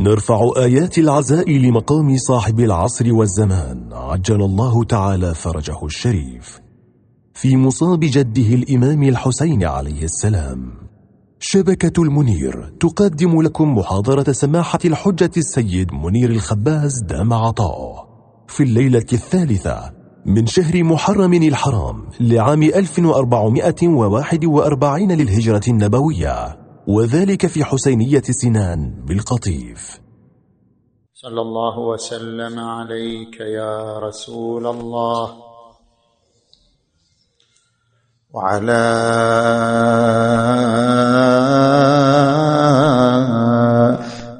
نرفع آيات العزاء لمقام صاحب العصر والزمان. عجل الله تعالى فرجه الشريف. في مصاب جده الإمام الحسين عليه السلام. شبكة المنير تقدم لكم محاضرة سماحة الحجة السيد منير الخباز دام عطاؤه في الليلة الثالثة من شهر محرم الحرام لعام 1441 للهجرة النبوية. وذلك في حسينية سنان بالقطيف. صلى الله وسلم عليك يا رسول الله. وعلى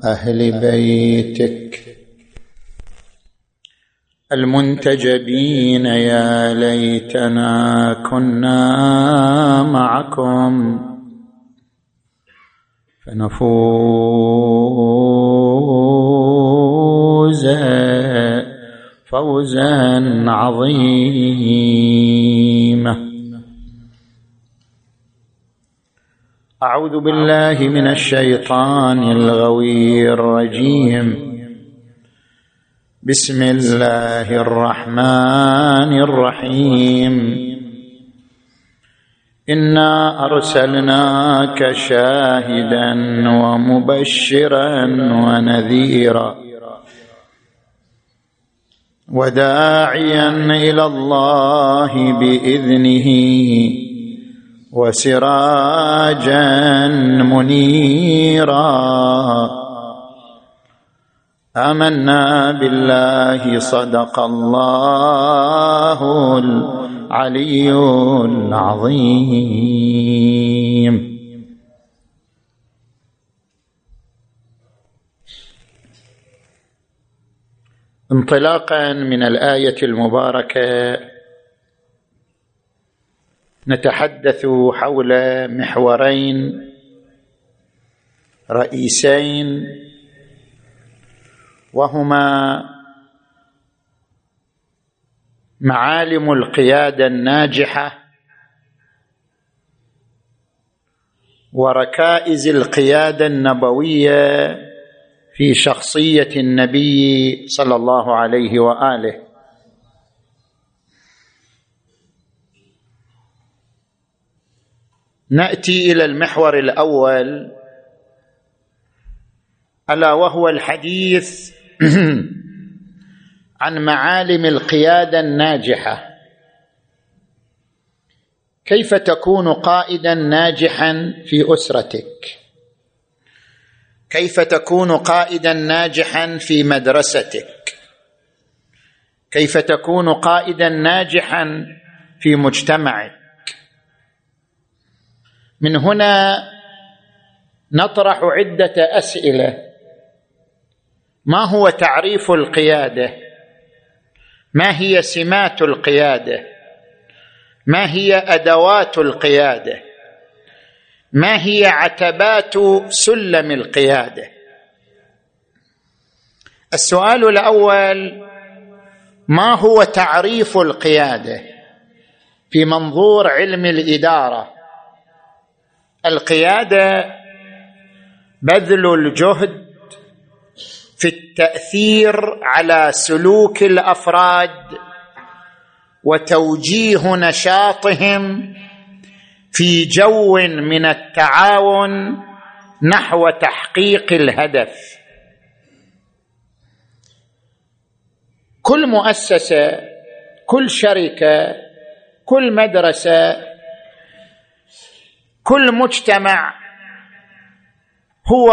أهل بيتك المنتجبين يا ليتنا كنا معكم. فنفوز فوزا عظيما. أعوذ بالله من الشيطان الغوي الرجيم. بسم الله الرحمن الرحيم. إنا أرسلناك شاهدا ومبشرا ونذيرا وداعيا إلى الله بإذنه وسراجا منيرا. آمنا بالله صدق الله العلي العظيم انطلاقا من الآية المباركة نتحدث حول محورين رئيسين وهما معالم القيادة الناجحة وركائز القيادة النبوية في شخصية النبي صلى الله عليه وآله. نأتي إلى المحور الأول ألا وهو الحديث عن معالم القيادة الناجحة. كيف تكون قائدا ناجحا في أسرتك؟ كيف تكون قائدا ناجحا في مدرستك؟ كيف تكون قائدا ناجحا في مجتمعك؟ من هنا نطرح عدة أسئلة. ما هو تعريف القيادة؟ ما هي سمات القيادة؟ ما هي أدوات القيادة؟ ما هي عتبات سلم القيادة؟ السؤال الأول ما هو تعريف القيادة في منظور علم الإدارة؟ القيادة بذل الجهد في التأثير على سلوك الأفراد وتوجيه نشاطهم في جو من التعاون نحو تحقيق الهدف. كل مؤسسة كل شركة كل مدرسة كل مجتمع هو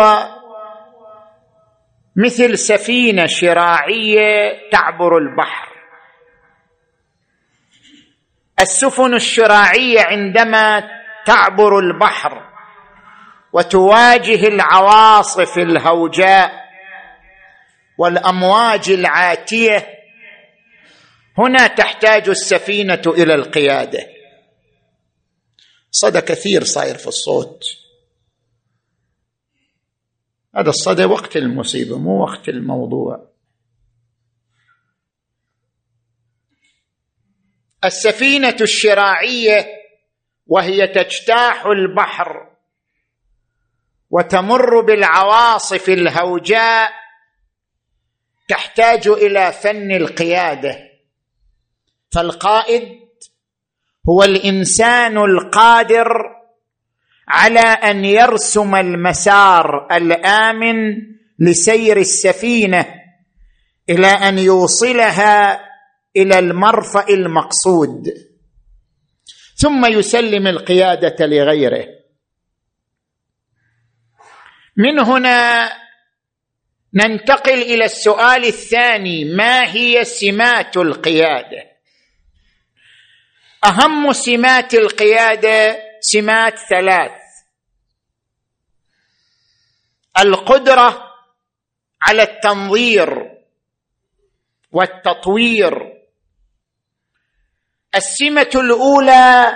مثل سفينة شراعية تعبر البحر. السفن الشراعية عندما تعبر البحر وتواجه العواصف الهوجاء والأمواج العاتية هنا تحتاج السفينة إلى القيادة. صدى كثير صاير في الصوت. هذا الصدى وقت المصيبة مو وقت الموضوع. السفينة الشراعية وهي تجتاح البحر وتمر بالعواصف الهوجاء تحتاج إلى فن القيادة. فالقائد هو الإنسان القادر على أن يرسم المسار الآمن لسير السفينة إلى أن يوصلها إلى المرفأ المقصود. ثم يسلم القيادة لغيره. من هنا ننتقل إلى السؤال الثاني ما هي سمات القيادة؟ أهم سمات القيادة سمات ثلاث. القدرة على التنظير والتطوير. السمة الأولى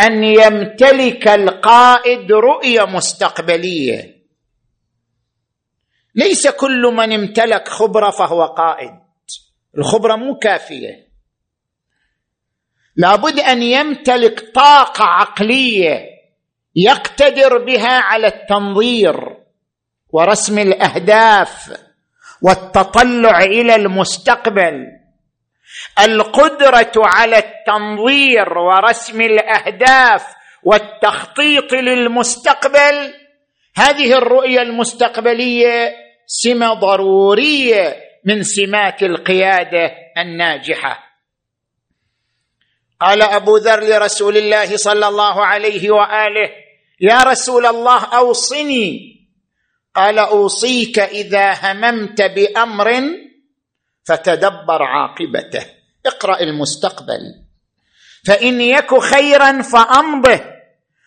أن يمتلك القائد رؤية مستقبلية. ليس كل من امتلك خبرة فهو قائد. الخبرة مو كافية. لابد أن يمتلك طاقة عقلية يقتدر بها على التنظير ورسم الأهداف والتطلع إلى المستقبل. القدرة على التنظير ورسم الأهداف والتخطيط للمستقبل هذه الرؤية المستقبلية سمة ضرورية من سمات القيادة الناجحة. قال أبو ذر لرسول الله صلى الله عليه وآله يا رسول الله أوصني. قال أوصيك إذا هممت بأمر فتدبر عاقبته اقرأ المستقبل فإن يك خيرا فأمضه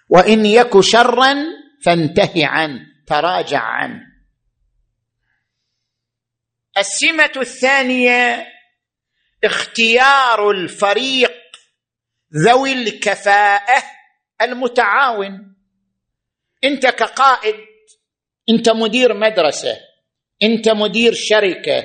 وإن يك شرا فانتهي عنه تراجع عنه. السمة الثانية اختيار الفريق ذوي الكفاءة المتعاون. أنت كقائد أنت مدير مدرسة أنت مدير شركة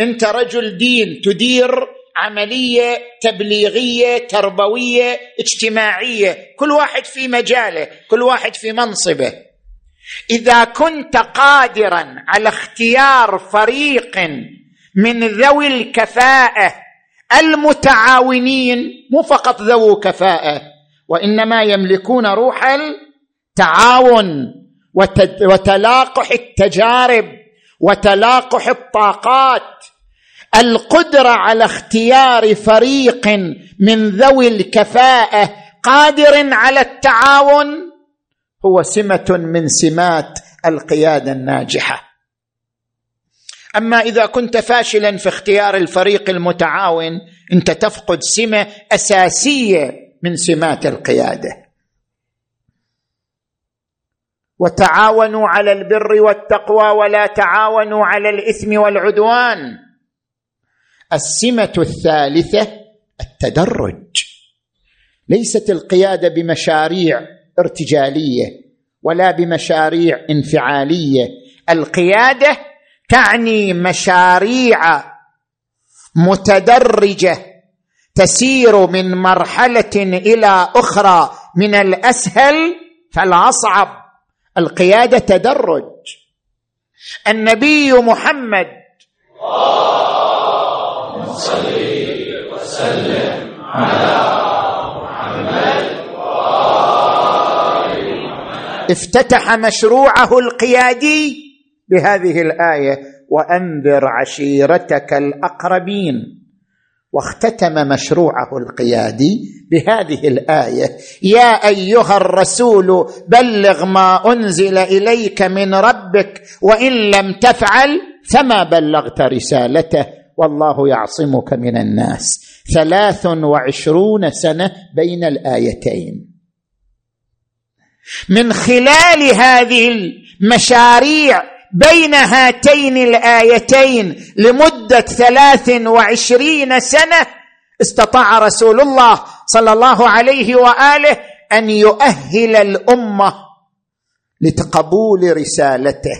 أنت رجل دين تدير عملية تبليغية تربوية اجتماعية. كل واحد في مجاله كل واحد في منصبه. إذا كنت قادرا على اختيار فريق من ذوي الكفاءة المتعاونين مو فقط ذو كفاءة وإنما يملكون روح التعاون وتلاقح التجارب وتلاقح الطاقات. القدرة على اختيار فريق من ذوي الكفاءة قادر على التعاون هو سمة من سمات القيادة الناجحة. أما إذا كنت فاشلا في اختيار الفريق المتعاون أنت تفقد سمة أساسية من سمات القيادة. وتعاونوا على البر والتقوى ولا تعاونوا على الإثم والعدوان. السمة الثالثة التدرج. ليست القيادة بمشاريع ارتجالية ولا بمشاريع انفعالية. القيادة تعني مشاريع متدرجة تسير من مرحلة إلى أخرى. من الأسهل فالأصعب القيادة تدرج. النبي محمد صل وسلم على محمد افتتح مشروعه القيادي بهذه الآية وأنذر عشيرتك الأقربين. واختتم مشروعه القيادي بهذه الآية. يا أيها الرسول بلغ ما أنزل إليك من ربك وإن لم تفعل فما بلغت رسالته. والله يعصمك من الناس. ثلاث وعشرون سنة بين الآيتين. من خلال هذه المشاريع بين هاتين الآيتين لمدة ثلاث وعشرين سنة استطاع رسول الله صلى الله عليه وآله أن يؤهل الأمة لتقبول رسالته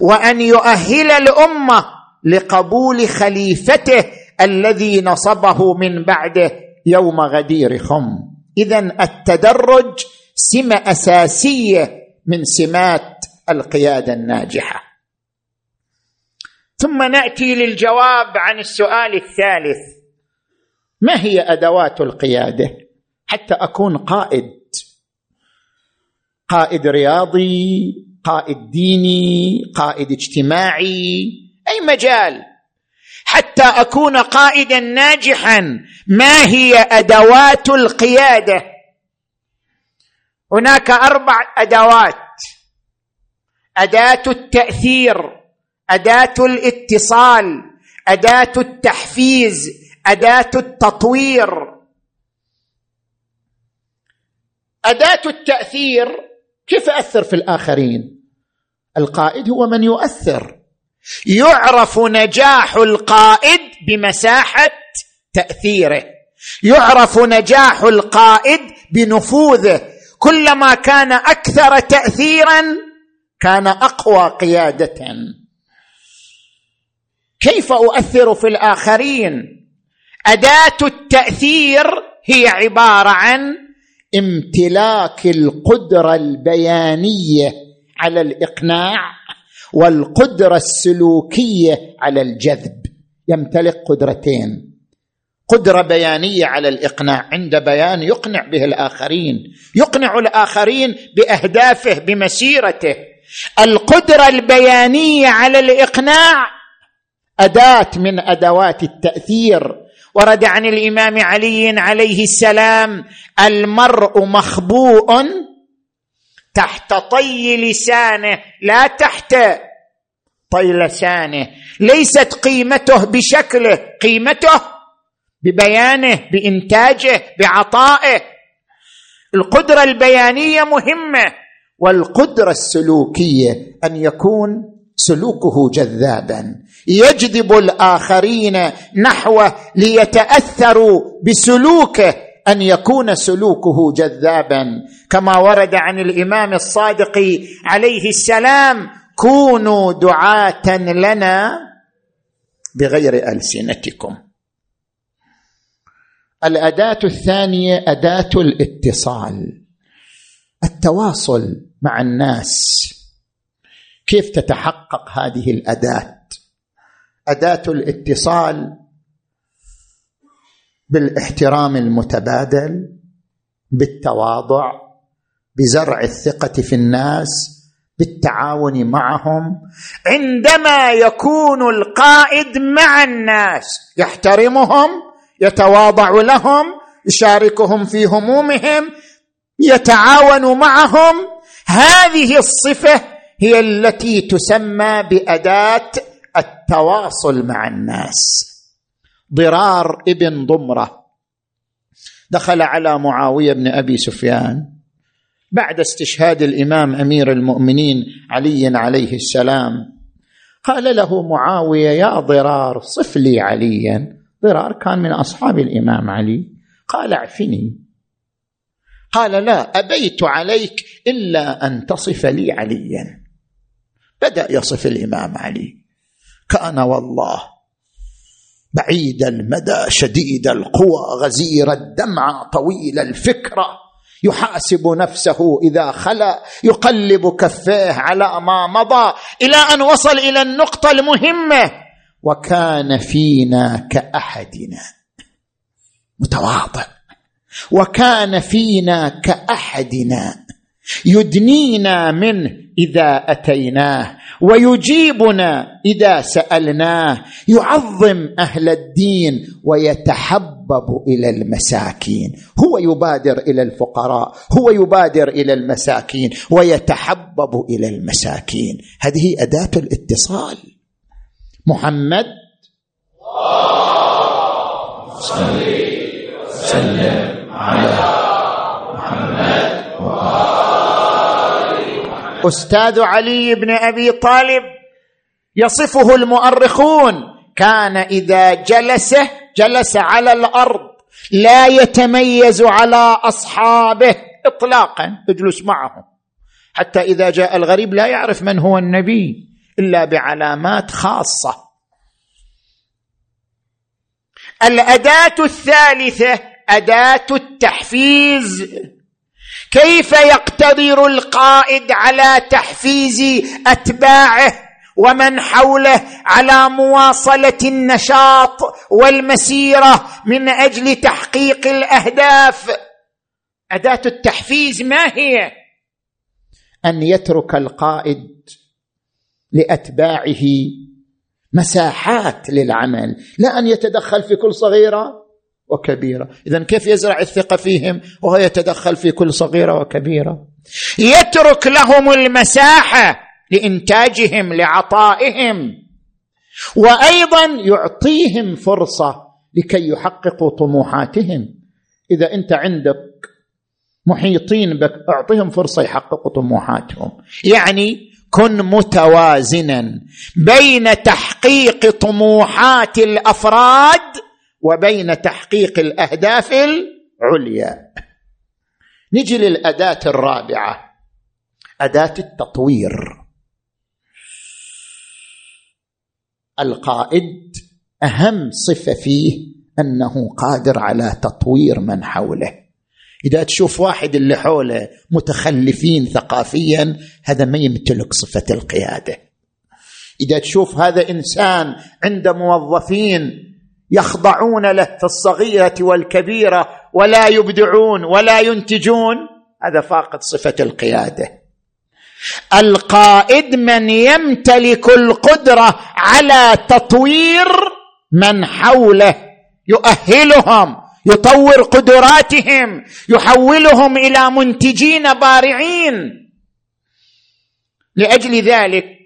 وأن يؤهل الأمة لقبول خليفته الذي نصبه من بعده يوم غدير خم. اذا التدرج سمة أساسية من سمات القيادة الناجحة. ثم نأتي للجواب عن السؤال الثالث. ما هي أدوات القيادة؟ حتى أكون قائد. قائد رياضي قائد ديني قائد اجتماعي أي مجال. حتى أكون قائدا ناجحا. ما هي أدوات القيادة؟ هناك أربع أدوات. أداة التأثير. أداة الاتصال أداة التحفيز أداة التطوير. أداة التأثير كيف اثر في الآخرين؟ القائد هو من يؤثر. يعرف نجاح القائد بمساحة تأثيره. يعرف نجاح القائد بنفوذه. كلما كان أكثر تاثيرا كان أقوى قيادة. كيف أؤثر في الآخرين؟ أداة التأثير هي عبارة عن امتلاك القدرة البيانية على الإقناع والقدرة السلوكية على الجذب. يمتلك قدرتين. قدرة بيانية على الإقناع عند بيان يقنع به الآخرين. يقنع الآخرين بأهدافه بمسيرته. القدرة البيانية على الإقناع أداة من أدوات التأثير. ورد عن الإمام علي عليه السلام المرء مخبوء تحت طي لسانه لا تحت طي لسانه. ليست قيمته بشكله قيمته ببيانه بإنتاجه بعطائه. القدرة البيانية مهمة والقدرة السلوكية أن يكون سلوكه جذابا. يجذب الآخرين نحوه ليتأثروا بسلوكه أن يكون سلوكه جذابا. كما ورد عن الإمام الصادق عليه السلام كونوا دعاة لنا بغير ألسنتكم. الأداة الثانية أداة الاتصال التواصل مع الناس. كيف تتحقق هذه الأداة؟ أداة الاتصال بالاحترام المتبادل بالتواضع بزرع الثقة في الناس بالتعاون معهم. عندما يكون القائد مع الناس يحترمهم يتواضع لهم يشاركهم في همومهم يتعاون معهم هذه الصفة هي التي تسمى بأداة التواصل مع الناس. ضرار ابن ضمرة. دخل على معاوية بن أبي سفيان. بعد استشهاد الإمام أمير المؤمنين علي عليه السلام قال له معاوية يا ضرار صف لي عليا. ضرار كان من أصحاب الإمام علي. قال اعفني قال لا أبيت عليك إلا أن تصف لي عليا. بدأ يصف الإمام علي. كان والله بعيد المدى شديد القوى غزير الدمعه طويل الفكرة يحاسب نفسه إذا خلا يقلب كفيه على ما مضى إلى أن وصل إلى النقطة المهمة. وكان فينا كأحدنا. متواضع. وكان فينا كأحدنا. يدنينا منه إذا أتيناه ويجيبنا إذا سألناه يعظم أهل الدين ويتحبب إلى المساكين هو يبادر إلى الفقراء هو يبادر إلى المساكين ويتحبب إلى المساكين. هذه أداة الاتصال. محمد؟ صل وسلم على محمد أستاذ علي بن أبي طالب يصفه المؤرخون كان إذا جلس جلس على الأرض لا يتميز على أصحابه اطلاقا يجلس معهم. حتى إذا جاء الغريب لا يعرف من هو النبي إلا بعلامات خاصة. الأداة الثالثة أداة التحفيز. كيف يقتدر القائد على تحفيز أتباعه ومن حوله على مواصلة النشاط والمسيرة من أجل تحقيق الأهداف؟ أداة التحفيز ما هي؟ أن يترك القائد لأتباعه مساحات للعمل لا أن يتدخل في كل صغيرة. وكبيرة. اذا كيف يزرع الثقة فيهم؟ وهو يتدخل في كل صغيرة وكبيرة. يترك لهم المساحة لإنتاجهم لعطائهم. وأيضا يعطيهم فرصة لكي يحققوا طموحاتهم. إذا أنت عندك محيطين بك اعطهم فرصة يحققوا طموحاتهم. يعني كن متوازنا بين تحقيق طموحات الأفراد وبين تحقيق الأهداف العليا. نجي للأداة الرابعة أداة التطوير. القائد أهم صفة فيه أنه قادر على تطوير من حوله. إذا تشوف واحد اللي حوله متخلفين ثقافيا هذا ما يمتلك صفة القيادة. إذا تشوف هذا إنسان عند موظفين يخضعون له في الصغيرة والكبيرة ولا يبدعون ولا ينتجون. هذا فاقد صفة القيادة. القائد من يمتلك القدرة على تطوير من حوله. يؤهلهم يطور قدراتهم يحولهم إلى منتجين بارعين. لأجل ذلك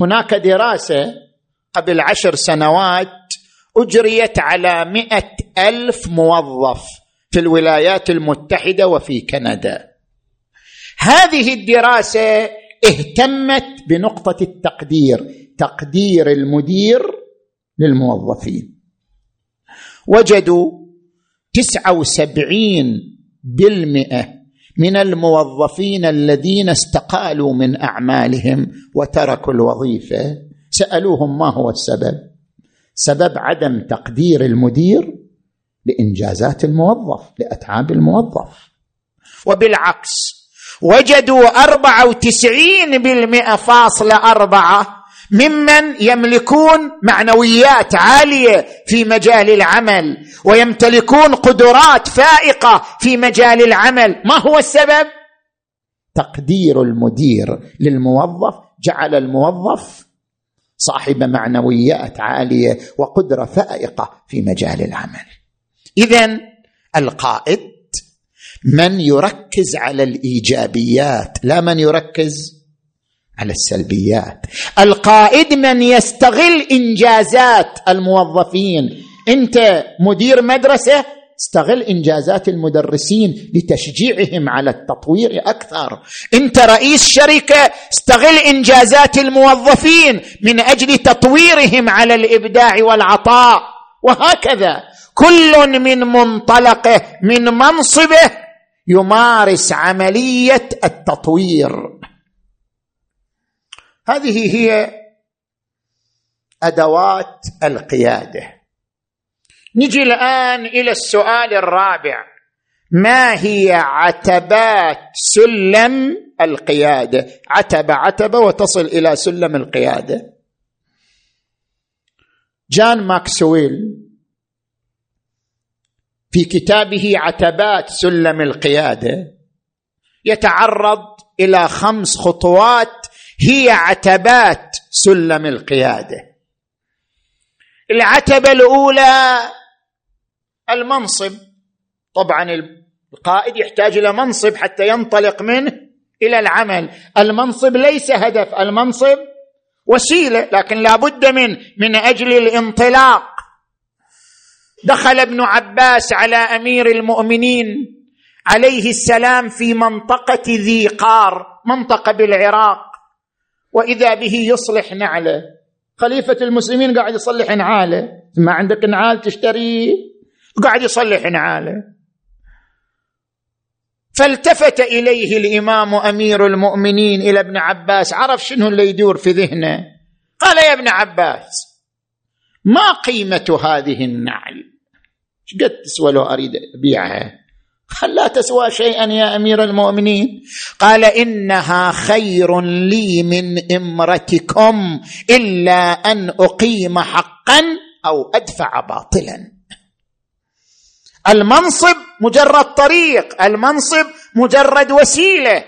هناك دراسة قبل عشر سنوات أجريت على مئة ألف موظف في الولايات المتحدة وفي كندا. هذه الدراسة اهتمت بنقطة التقدير تقدير المدير للموظفين. وجدوا تسعة وسبعين بالمئة من الموظفين الذين استقالوا من أعمالهم وتركوا الوظيفة. سألوهم ما هو السبب. سبب عدم تقدير المدير لإنجازات الموظف لأتعاب الموظف. وبالعكس وجدوا أربعة وتسعين بالمئة فاصلة أربعة ممن يملكون معنويات عالية في مجال العمل ويمتلكون قدرات فائقة في مجال العمل. ما هو السبب؟ تقدير المدير للموظف. جعل الموظف صاحب معنويات عالية وقدرة فائقة في مجال العمل. اذا القائد من يركز على الإيجابيات لا من يركز على السلبيات. القائد من يستغل إنجازات الموظفين. أنت مدير مدرسة؟ استغل إنجازات المدرسين لتشجيعهم على التطوير أكثر. أنت رئيس شركة استغل إنجازات الموظفين من أجل تطويرهم على الإبداع والعطاء. وهكذا كل من منطلقه من منصبه يمارس عملية التطوير. هذه هي أدوات القيادة. نجي الآن إلى السؤال الرابع. ما هي عتبات سلم القيادة؟ عتبه عتبه وتصل إلى سلم القيادة. جان ماكسويل في كتابه عتبات سلم القيادة يتعرض إلى خمس خطوات هي عتبات سلم القيادة. العتبة الأولى المنصب. طبعا القائد يحتاج إلى منصب حتى ينطلق منه إلى العمل. المنصب ليس هدف المنصب وسيلة لكن لا بد من من أجل الانطلاق. دخل ابن عباس على أمير المؤمنين عليه السلام في منطقة ذي قار منطقة بالعراق. وإذا به يصلح نعله. خليفة المسلمين قاعد يصلح نعاله. ما عندك نعال تشتريه قاعد يصلح نعاله فالتفت إليه الإمام أمير المؤمنين إلى ابن عباس عرف شنو اللي يدور في ذهنه؟ قال يا ابن عباس ما قيمة هذه النعل؟ قد تسوى لو أريد أبيعها؟ لا تسوى شيئا يا أمير المؤمنين؟ قال إنها خير لي من امرتكم إلا أن أقيم حقا أو أدفع باطلا. المنصب مجرد طريق المنصب مجرد وسيلة.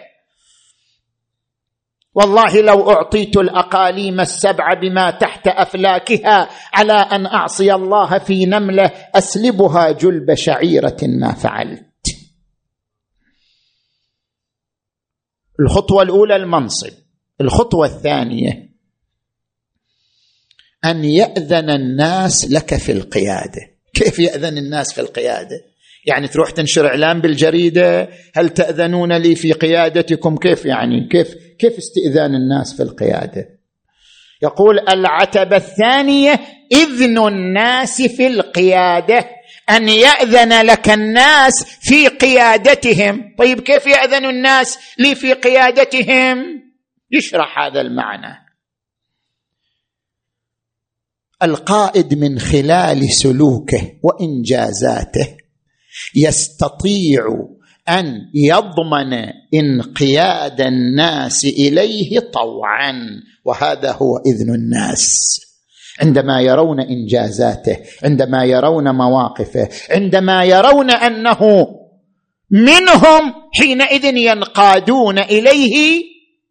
والله لو أعطيت الأقاليم السبع بما تحت أفلاكها على أن أعصي الله في نملة أسلبها جلب شعيرة ما فعلت. الخطوة الأولى المنصب الخطوة الثانية أن يأذن الناس لك في القيادة. كيف يأذن الناس في القيادة؟ يعني تروح تنشر إعلان بالجريدة هل تأذنون لي في قيادتكم؟ كيف يعني؟ كيف كيف استئذان الناس في القيادة؟ يقول العتبة الثانية إذن الناس في القيادة أن يأذن لك الناس في قيادتهم. طيب كيف يأذن الناس لي في قيادتهم؟ يشرح هذا المعنى. القائد من خلال سلوكه وإنجازاته يستطيع أن يضمن انقياد الناس إليه طوعا وهذا هو إذن الناس. عندما يرون إنجازاته عندما يرون مواقفه عندما يرون أنه منهم حينئذ ينقادون إليه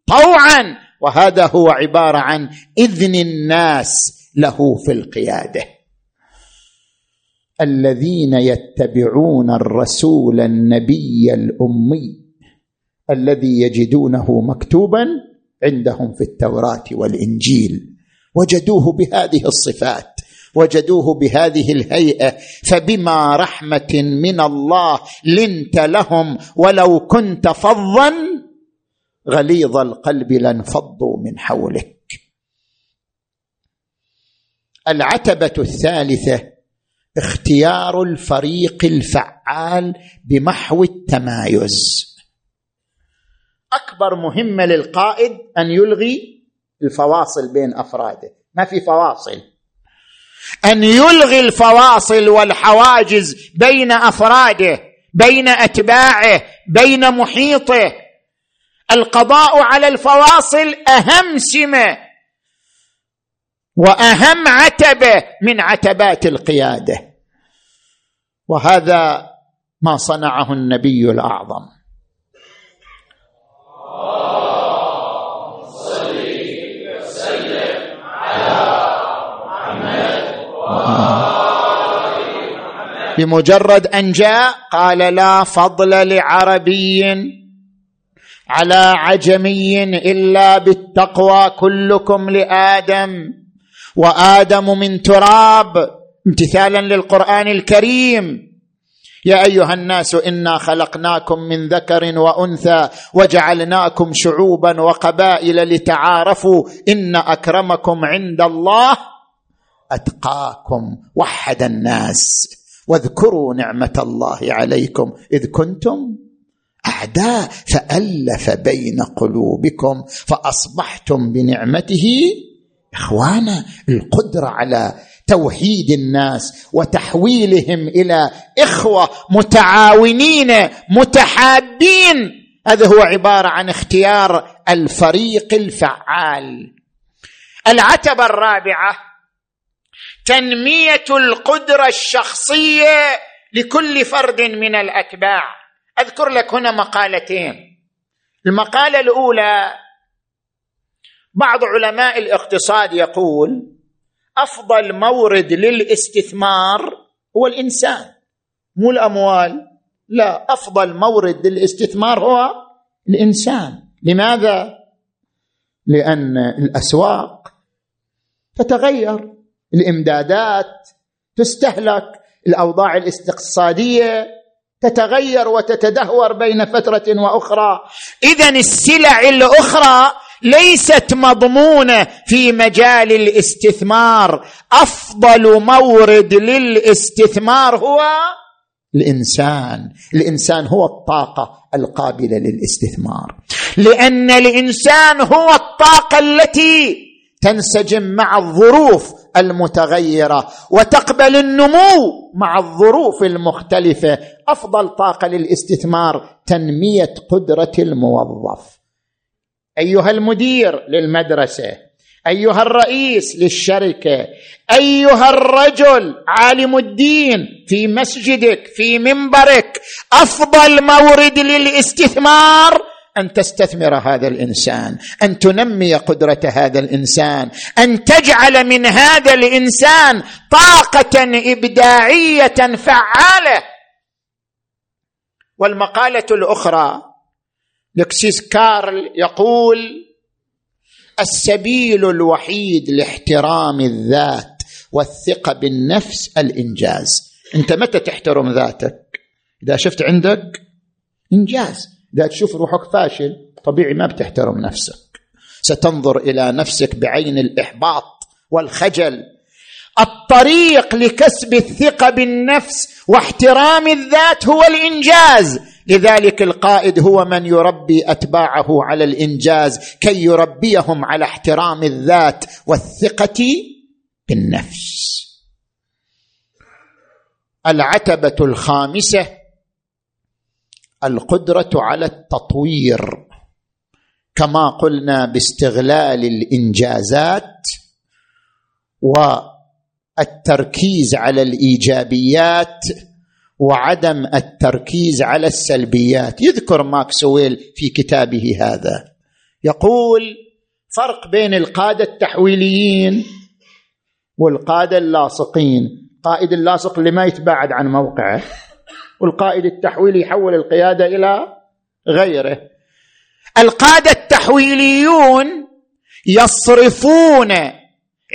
طوعا وهذا هو عبارة عن إذن الناس له في القيادة. الذين يتبعون الرسول النبي الأمي الذي يجدونه مكتوبا عندهم في التوراة والإنجيل. وجدوه بهذه الصفات وجدوه بهذه الهيئة فبما رحمة من الله لنت لهم ولو كنت فظا غليظ القلب لانفضوا من حولك. العتبة الثالثة اختيار الفريق الفعال بمحو التمايز. أكبر مهمه للقائد أن يلغي الفواصل بين أفراده. ما في فواصل. أن يلغي الفواصل والحواجز بين أفراده بين أتباعه بين محيطه. القضاء على الفواصل أهم سمة. وأهم عتبة من عتبات القيادة. وهذا ما صنعه النبي الأعظم. بمجرد أن جاء قال لا فضل لعربي على عجمي إلا بالتقوى كلكم لآدم. وآدم من تراب امتثالا للقرآن الكريم. يا أيها الناس إنا خلقناكم من ذكر وأنثى وجعلناكم شعوبا وقبائل لتعارفوا. إن أكرمكم عند الله أتقاكم وحد الناس. واذكروا نعمة الله عليكم. إذ كنتم أعداء فألف بين قلوبكم فأصبحتم بنعمته إخوانا القدرة على توحيد الناس وتحويلهم إلى إخوة متعاونين متحابين. هذا هو عبارة عن اختيار الفريق الفعال. العتبة الرابعة تنمية القدرة الشخصية لكل فرد من الأتباع. أذكر لك هنا مقالتين. المقالة الأولى بعض علماء الاقتصاد يقول أفضل مورد للاستثمار هو الإنسان مو الأموال. لا أفضل مورد للاستثمار هو الإنسان. لماذا؟ لأن الأسواق تتغير الإمدادات تستهلك الأوضاع الاقتصاديه تتغير وتتدهور بين فترة وأخرى. اذا السلع الأخرى ليست مضمونة في مجال الاستثمار. أفضل مورد للاستثمار هو الإنسان. الإنسان هو الطاقة القابلة للاستثمار. لأن الإنسان هو الطاقة التي تنسجم مع الظروف المتغيرة وتقبل النمو مع الظروف المختلفة. أفضل طاقة للاستثمار تنمية قدرة الموظف. أيها المدير للمدرسة أيها الرئيس للشركة أيها الرجل عالم الدين في مسجدك في منبرك أفضل مورد للاستثمار أن تستثمر هذا الإنسان أن تنمي قدرة هذا الإنسان أن تجعل من هذا الإنسان طاقة إبداعية فعالة. والمقالة الأخرى لكسيس كارل يقول السبيل الوحيد لاحترام الذات والثقة بالنفس الإنجاز. أنت متى تحترم ذاتك؟ إذا شفت عندك إنجاز. إذا تشوف روحك فاشل طبيعي ما بتحترم نفسك. ستنظر إلى نفسك بعين الإحباط والخجل. الطريق لكسب الثقة بالنفس واحترام الذات هو الإنجاز. لذلك القائد هو من يربي أتباعه على الإنجاز كي يربيهم على احترام الذات والثقة بالنفس. العتبة الخامسة القدرة على التطوير. كما قلنا باستغلال الإنجازات والتركيز على الإيجابيات وعدم التركيز على السلبيات. يذكر ماكسويل في كتابه هذا. يقول فرق بين القادة التحويليين والقادة اللاصقين. قائد اللاصق اللي ما يتباعد عن موقعه. والقائد التحويلي يحول القيادة إلى غيره. القادة التحويليون يصرفون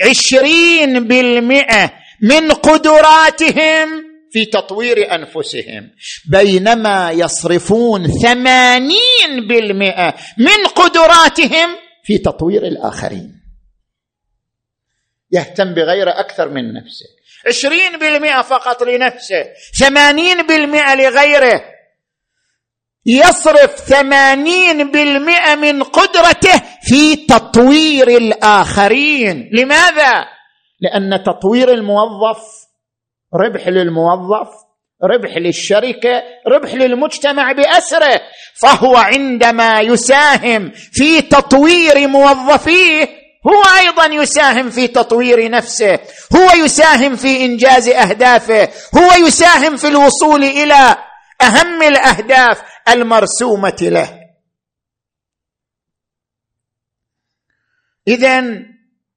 عشرين بالمئة من قدراتهم في تطوير أنفسهم. بينما يصرفون ثمانين بالمئة من قدراتهم في تطوير الآخرين. يهتم بغيره أكثر من نفسه. عشرين بالمئة فقط لنفسه. ثمانين بالمئة لغيره. يصرف ثمانين بالمئة من قدرته في تطوير الآخرين. لماذا؟ لأن تطوير الموظف ربح للموظف ربح للشركة ربح للمجتمع بأسره فهو عندما يساهم في تطوير موظفيه هو أيضا يساهم في تطوير نفسه هو يساهم في إنجاز أهدافه هو يساهم في الوصول إلى أهم الأهداف المرسومة له. اذا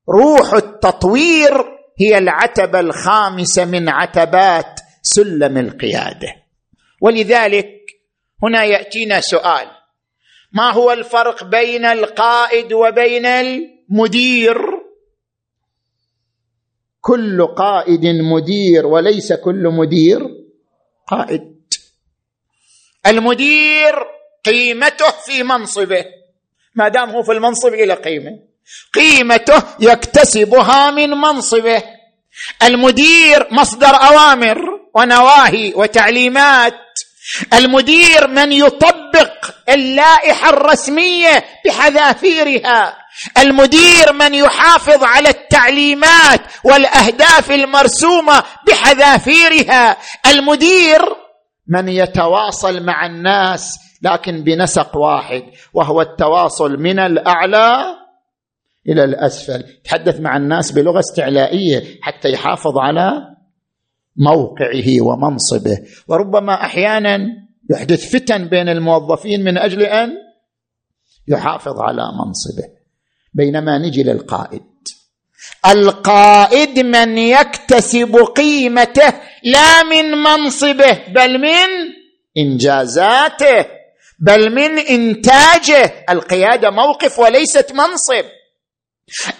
روح التطوير هي العتبة الخامسة من عتبات سلم القيادة. ولذلك هنا يأتينا سؤال. ما هو الفرق بين القائد وبين مدير كل قائد مدير وليس كل مدير قائد. المدير قيمته في منصبه. ما دام هو في المنصب إلى قيمة. قيمته يكتسبها من منصبه. المدير مصدر أوامر ونواهي وتعليمات. المدير من يطبق اللائحة الرسمية بحذافيرها. المدير من يحافظ على التعليمات والأهداف المرسومة بحذافيرها. المدير من يتواصل مع الناس لكن بنسق واحد وهو التواصل من الأعلى إلى الأسفل. تحدث مع الناس بلغة استعلائية حتى يحافظ على موقعه ومنصبه. وربما أحيانا يحدث فتن بين الموظفين من أجل أن يحافظ على منصبه. بينما نجي للقائد. القائد من يكتسب قيمته لا من منصبه بل من إنجازاته بل من إنتاجه. القيادة موقف وليست منصب.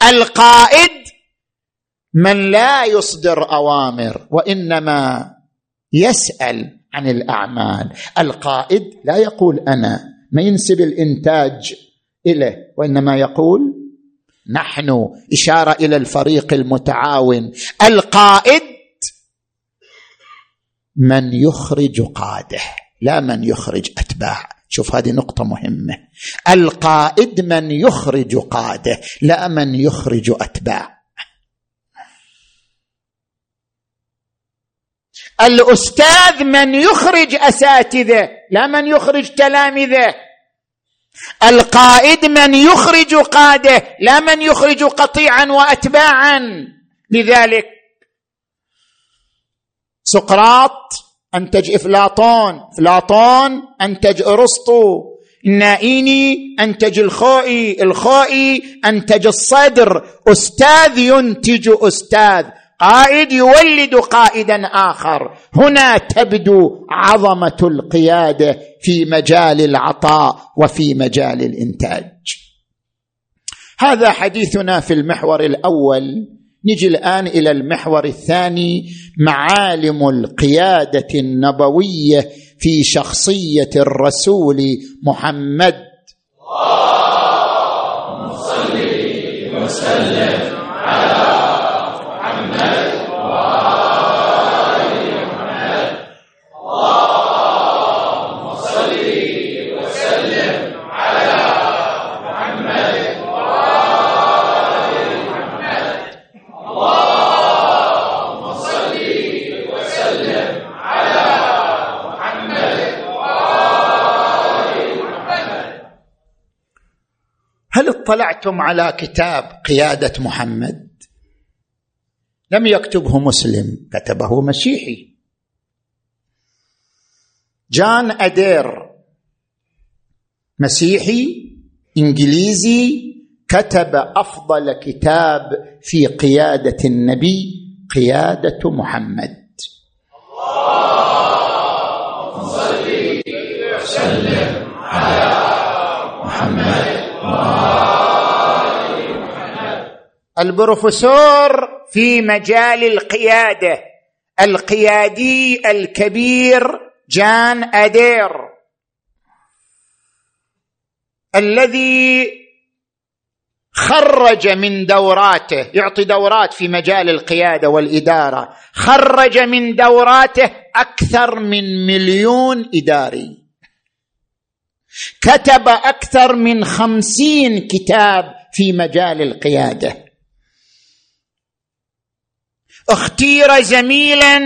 القائد من لا يصدر أوامر وإنما يسأل عن الأعمال. القائد لا يقول أنا ما ينسب الإنتاج إليه وإنما يقول نحن إشارة إلى الفريق المتعاون. القائد من يخرج قاده لا من يخرج اتباع شوف هذه نقطة مهمة. القائد من يخرج قادة لا من يخرج أتباع. الأستاذ من يخرج أساتذة لا من يخرج تلامذة. القائد من يخرج قاده لا من يخرج قطيعا واتباعا. لذلك سقراط انتج افلاطون افلاطون انتج ارسطو النائيني انتج الخوئي الخوئي انتج الصدر. أستاذ ينتج أستاذ. قائد يولد قائدا آخر. هنا تبدو عظمة القيادة في مجال العطاء وفي مجال الإنتاج. هذا حديثنا في المحور الأول. نجي الآن إلى المحور الثاني معالم القيادة النبوية في شخصية الرسول محمد. اللهم وسلم على هل اطلعتم على كتاب قيادة محمد؟ لم يكتبه مسلم كتبه مسيحي. جان أدير مسيحي إنجليزي كتب أفضل كتاب في قيادة النبي قيادة محمد. اللهم صل وسلم على محمد. البروفيسور في مجال القيادة القيادي الكبير جان أدير. الذي خرج من دوراته يعطي دورات في مجال القيادة والإدارة خرج من دوراته أكثر من مليون إداري. كتب أكثر من خمسين كتاب في مجال القيادة. اختير زميلا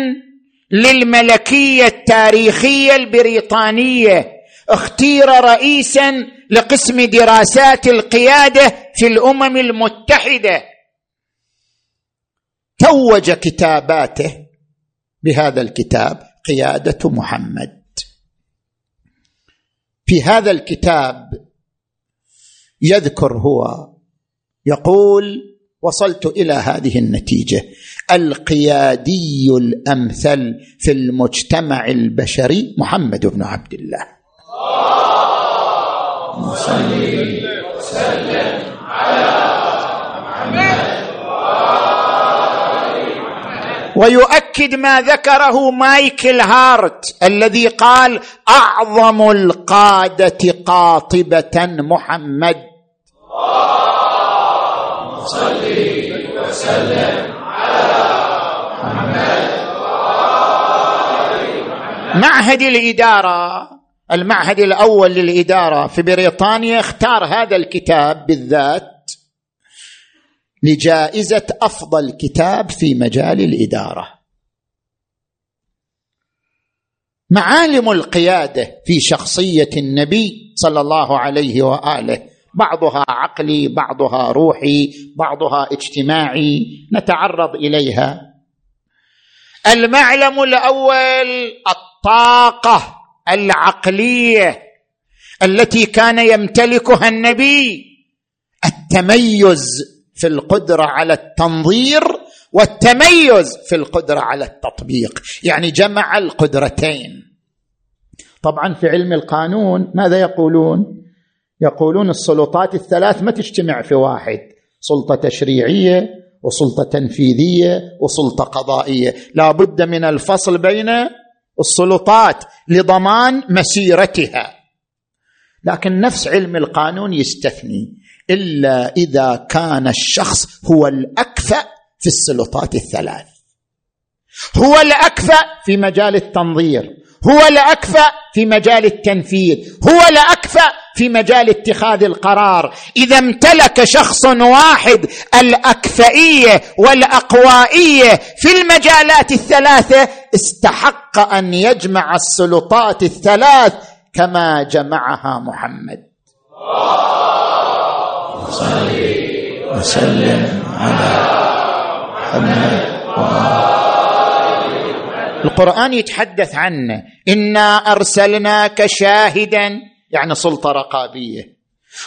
للملكية التاريخية البريطانية. اختير رئيسا لقسم دراسات القيادة في الأمم المتحدة. توج كتاباته بهذا الكتاب قيادة محمد. في هذا الكتاب يذكر هو يقول وصلت إلى هذه النتيجة. القيادي الأمثل في المجتمع البشري محمد بن عبد الله. صل وسلم على ويؤكد ما ذكره مايكل هارت الذي قال أعظم القادة قاطبة محمد. صل وسلم على محمد معهد الإدارة المعهد الأول للإدارة في بريطانيا اختار هذا الكتاب بالذات. لجائزة أفضل كتاب في مجال الإدارة. معالم القيادة في شخصية النبي صلى الله عليه وآله بعضها عقلي بعضها روحي بعضها اجتماعي نتعرض إليها. المعلم الأول الطاقة العقلية التي كان يمتلكها النبي التميز في القدرة على التنظير والتميز في القدرة على التطبيق. يعني جمع القدرتين. طبعا في علم القانون ماذا يقولون؟ يقولون السلطات الثلاث ما تجتمع في واحد. سلطة تشريعية وسلطة تنفيذية وسلطة قضائية. لا بد من الفصل بين السلطات لضمان مسيرتها. لكن نفس علم القانون يستثني. إلا إذا كان الشخص هو الأكفأ في السلطات الثلاث. هو الأكفأ في مجال التنظير هو الأكفأ في مجال التنفيذ هو الأكفأ في مجال اتخاذ القرار. إذا امتلك شخص واحد الأكفئية والأقوائية في المجالات الثلاثة استحق أن يجمع السلطات الثلاث كما جمعها محمد. صلي وسلم على محمد القرآن يتحدث عنه إنا أرسلناك شاهدا يعني سلطة رقابية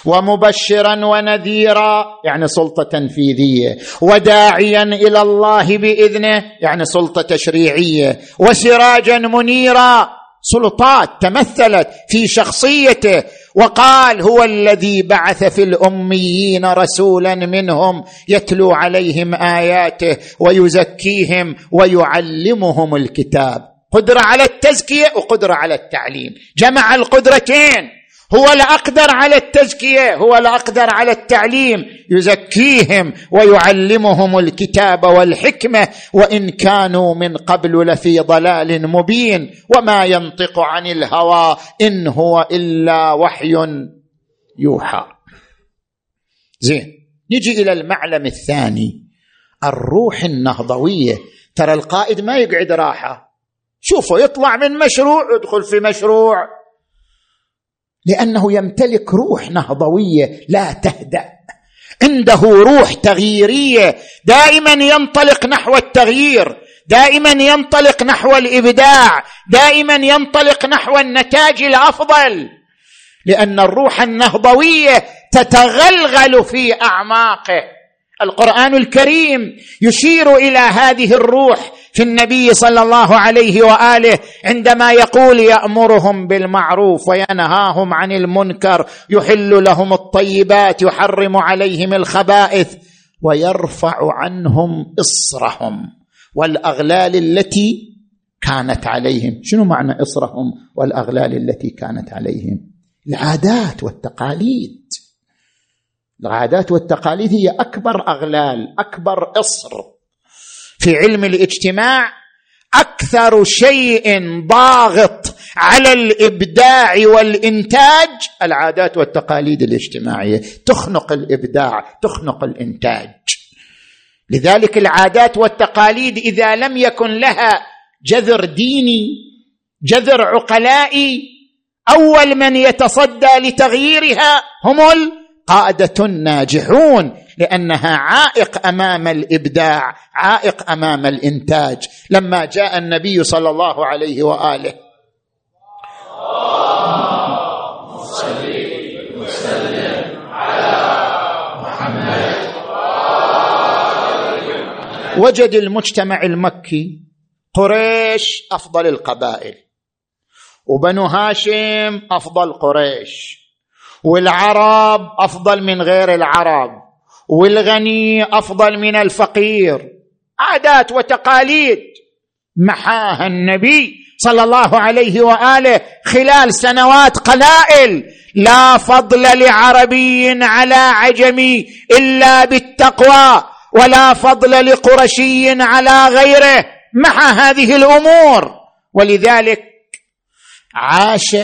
ومبشرا ونذيرا يعني سلطة تنفيذية وداعيا إلى الله بإذنه يعني سلطة تشريعية وسراجا منيرا سلطات تمثلت في شخصيته وقال هو الذي بعث في الأميين رسولا منهم يتلو عليهم آياته ويزكيهم ويعلمهم الكتاب. قدرة على التزكية وقدرة على التعليم. جمع القدرتين. هو الاقدر على التزكية هو الاقدر على التعليم. يزكيهم ويعلمهم الكتاب والحكمة وإن كانوا من قبل لفي ضلال مبين. وما ينطق عن الهوى إن هو إلا وحي يوحى. زين نجي إلى المعلم الثاني الروح النهضوية. ترى القائد ما يقعد راحة. شوفوا يطلع من مشروع يدخل في مشروع. لأنه يمتلك روح نهضوية لا تهدأ. عنده روح تغييرية. دائما ينطلق نحو التغيير. دائما ينطلق نحو الإبداع. دائما ينطلق نحو النتاج الأفضل. لأن الروح النهضوية تتغلغل في أعماقه. القرآن الكريم يشير إلى هذه الروح في النبي صلى الله عليه وآله عندما يقول يأمرهم بالمعروف وينهاهم عن المنكر يحل لهم الطيبات يحرم عليهم الخبائث ويرفع عنهم إصرهم والأغلال التي كانت عليهم. شنو معنى إصرهم والأغلال التي كانت عليهم؟ العادات والتقاليد. العادات والتقاليد هي أكبر أغلال أكبر إصر. في علم الاجتماع أكثر شيء ضاغط على الإبداع والإنتاج العادات والتقاليد الاجتماعية. تخنق الإبداع تخنق الإنتاج. لذلك العادات والتقاليد إذا لم يكن لها جذر ديني جذر عقلائي أول من يتصدى لتغييرها هم القادة الناجحون. لأنها عائق أمام الإبداع عائق أمام الإنتاج. لما جاء النبي صلى الله عليه وآله. وجد المجتمع المكي قريش أفضل القبائل. وبنو هاشم أفضل قريش. والعرب أفضل من غير العرب. والغني أفضل من الفقير. عادات وتقاليد. محاها النبي صلى الله عليه وآله خلال سنوات قلائل. لا فضل لعربي على عجمي إلا بالتقوى ولا فضل لقرشي على غيره. مع هذه الأمور. ولذلك عاش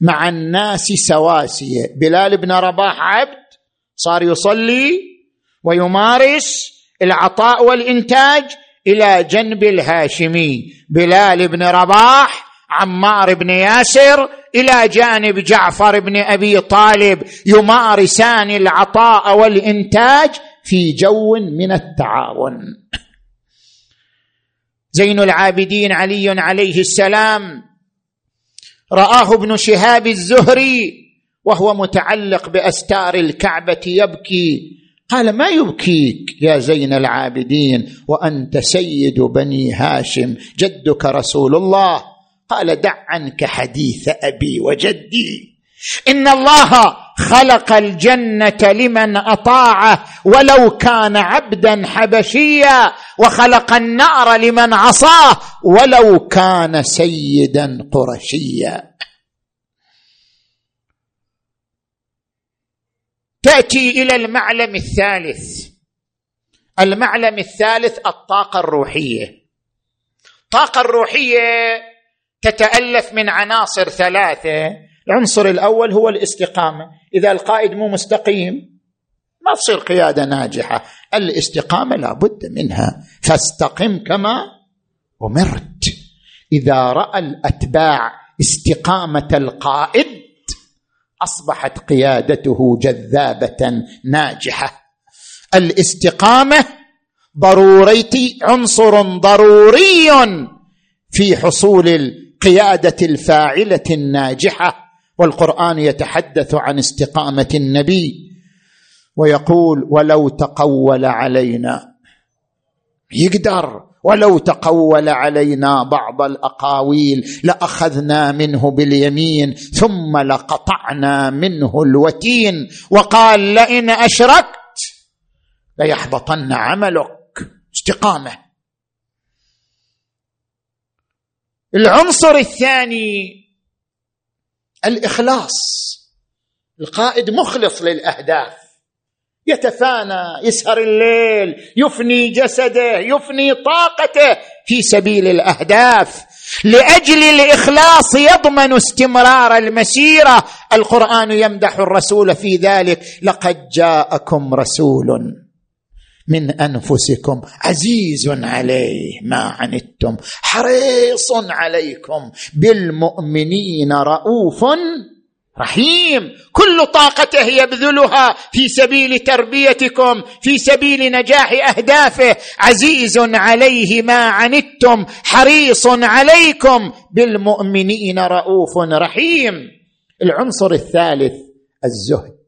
مع الناس سواسية. بلال بن رباح عبد صار يصلي ويمارس العطاء والإنتاج إلى جنب الهاشمي. بلال بن رباح عمار بن ياسر إلى جانب جعفر بن أبي طالب يمارسان العطاء والإنتاج في جو من التعاون. زين العابدين علي عليه السلام رآه ابن شهاب الزهري وهو متعلق بأستار الكعبة يبكي. قال ما يبكيك يا زين العابدين؟ وأنت سيد بني هاشم جدك رسول الله. قال دع عنك حديث أبي وجدي. إن الله خلق الجنة لمن أطاعه ولو كان عبدا حبشيا. وخلق النار لمن عصاه ولو كان سيدا قرشيا. تأتي إلى المعلم الثالث. المعلم الثالث الطاقة الروحية. الطاقه الروحية تتألف من عناصر ثلاثة. العنصر الأول هو الاستقامة. إذا القائد مو مستقيم ما تصير قيادة ناجحة. الاستقامة لا بد منها. فاستقم كما أمرت. إذا رأى الأتباع استقامة القائد أصبحت قيادته جذابة ناجحة. الاستقامة ضروريتي عنصر ضروري في حصول القيادة الفاعلة الناجحة والقرآن يتحدث عن استقامة النبي ويقول ولو تقول علينا. يقدر ولو تقول علينا بعض الأقاويل لأخذنا منه باليمين ثم لقطعنا منه الوتين وقال لئن أشركت ليحبطن عملك. استقامة. العنصر الثاني الإخلاص. القائد مخلص للأهداف. يتفانى يسهر الليل يفني جسده يفني طاقته في سبيل الأهداف. لأجل الإخلاص يضمن استمرار المسيرة. القرآن يمدح الرسول في ذلك. لقد جاءكم رسول من أنفسكم عزيز عليه ما عنتم حريص عليكم بالمؤمنين رؤوف رحيم. كل طاقته يبذلها في سبيل تربيتكم في سبيل نجاح أهدافه. عزيز عليه ما عنتم حريص عليكم. بالمؤمنين رؤوف رحيم. العنصر الثالث الزهد.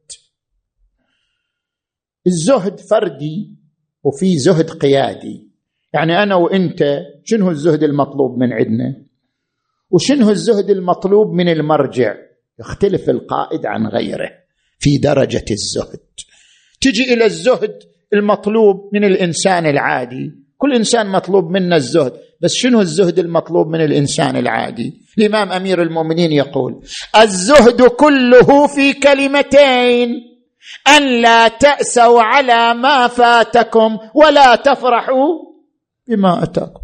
الزهد فردي وفي زهد قيادي. يعني أنا وإنت شنو الزهد المطلوب من عندنا؟ وشنو الزهد المطلوب من المرجع؟ يختلف القائد عن غيره في درجة الزهد. تجي إلى الزهد المطلوب من الإنسان العادي. كل إنسان مطلوب منا الزهد بس شنو الزهد المطلوب من الإنسان العادي؟ الإمام أمير المؤمنين يقول الزهد كله في كلمتين أن لا تأسوا على ما فاتكم ولا تفرحوا بما أتاكم.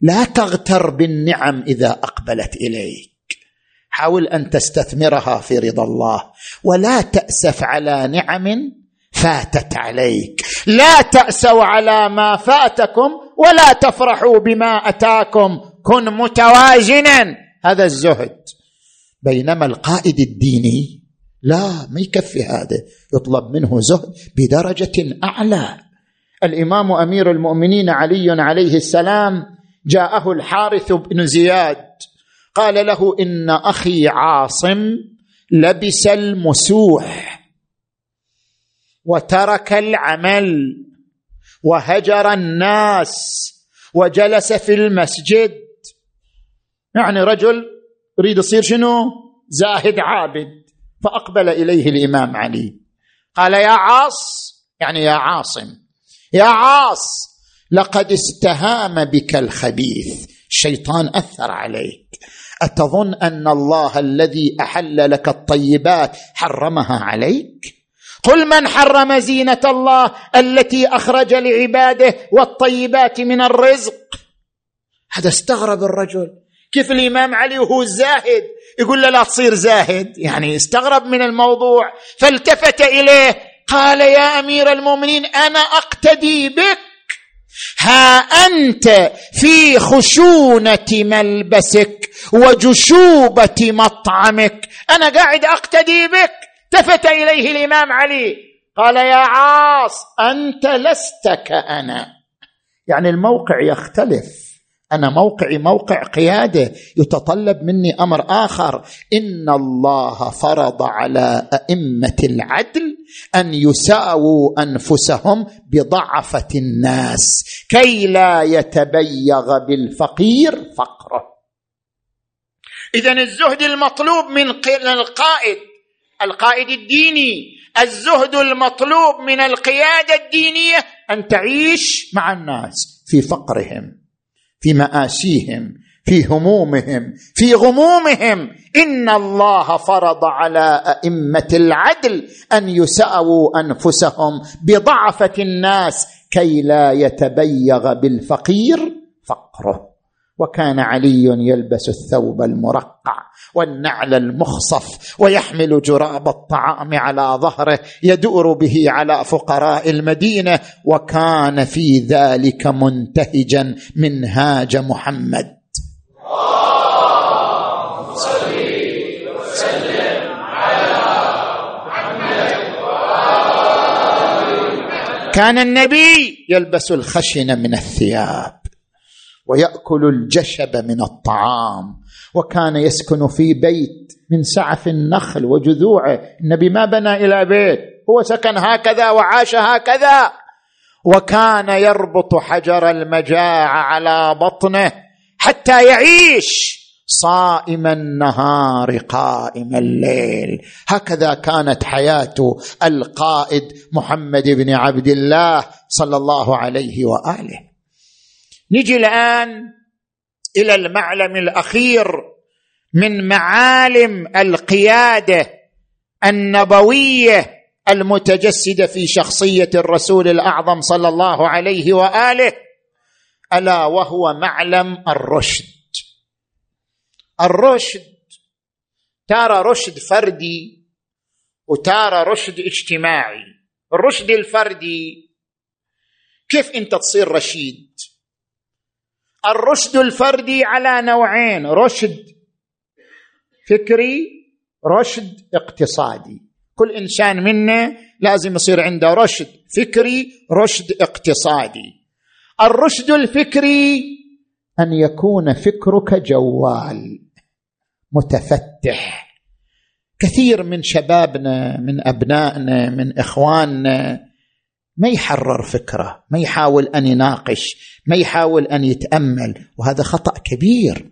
لا تغتر بالنعم إذا أقبلت إليك. حاول أن تستثمرها في رضا الله. ولا تأسف على نعم فاتت عليك. لا تأسوا على ما فاتكم ولا تفرحوا بما أتاكم. كن متوازنا هذا الزهد. بينما القائد الديني لا ما يكفي هذا. يطلب منه زهد بدرجة أعلى. الإمام أمير المؤمنين علي عليه السلام جاءه الحارث بن زياد. قال له إن أخي عاصم لبس المسوح وترك العمل وهجر الناس وجلس في المسجد. يعني رجل يريد يصير شنو؟ زاهد عابد. فأقبل إليه الإمام علي. قال يا عاص يعني يا عاصم يا عاص لقد استهام بك الخبيث. الشيطان أثر عليك. أتظن أن الله الذي أحل لك الطيبات حرمها عليك؟ قل من حرم زينة الله التي أخرج لعباده والطيبات من الرزق؟ هذا استغرب الرجل. كيف الإمام علي وهو الزاهد يقول له لا تصير زاهد. يعني استغرب من الموضوع. فالتفت إليه. قال يا أمير المؤمنين أنا أقتدي بك. ها أنت في خشونة ملبسك وجشوبة مطعمك. أنا قاعد أقتدي بك. التفت إليه الإمام علي. قال يا عاص أنت لست كانا يعني الموقع يختلف. أنا موقعي موقع قيادة يتطلب مني أمر آخر. إن الله فرض على أئمة العدل أن يساووا أنفسهم بضعفة الناس كي لا يتبيغ بالفقير فقره. اذا الزهد المطلوب من القائد القائد الديني الزهد المطلوب من القيادة الدينية أن تعيش مع الناس في فقرهم. في مآسيهم في همومهم في غمومهم. إن الله فرض على أئمة العدل أن يساووا أنفسهم بضعفة الناس كي لا يتبيغ بالفقير فقره. وكان علي يلبس الثوب المرقع والنعل المخصف ويحمل جراب الطعام على ظهره يدور به على فقراء المدينة وكان في ذلك منتهجا منهاج محمد. كان النبي يلبس الخشن من الثياب. ويأكل الجشب من الطعام. وكان يسكن في بيت من سعف النخل وجذوعه. النبي ما بنى إلى بيت. هو سكن هكذا وعاش هكذا. وكان يربط حجر المجاعه على بطنه حتى يعيش صائم النهار قائم الليل. هكذا كانت حياة القائد محمد بن عبد الله صلى الله عليه وآله. نجي الآن إلى المعلم الأخير من معالم القيادة النبوية المتجسدة في شخصية الرسول الأعظم صلى الله عليه وآله ألا وهو معلم الرشد. الرشد تارى رشد فردي وتارى رشد اجتماعي. الرشد الفردي كيف أنت تصير رشيد؟ الرشد الفردي على نوعين رشد فكري رشد اقتصادي. كل إنسان منا لازم يصير عنده رشد فكري رشد اقتصادي. الرشد الفكري أن يكون فكرك جوال متفتح. كثير من شبابنا من أبنائنا من إخواننا ما يحرر فكرة ما يحاول أن يناقش ما يحاول أن يتأمل وهذا خطأ كبير.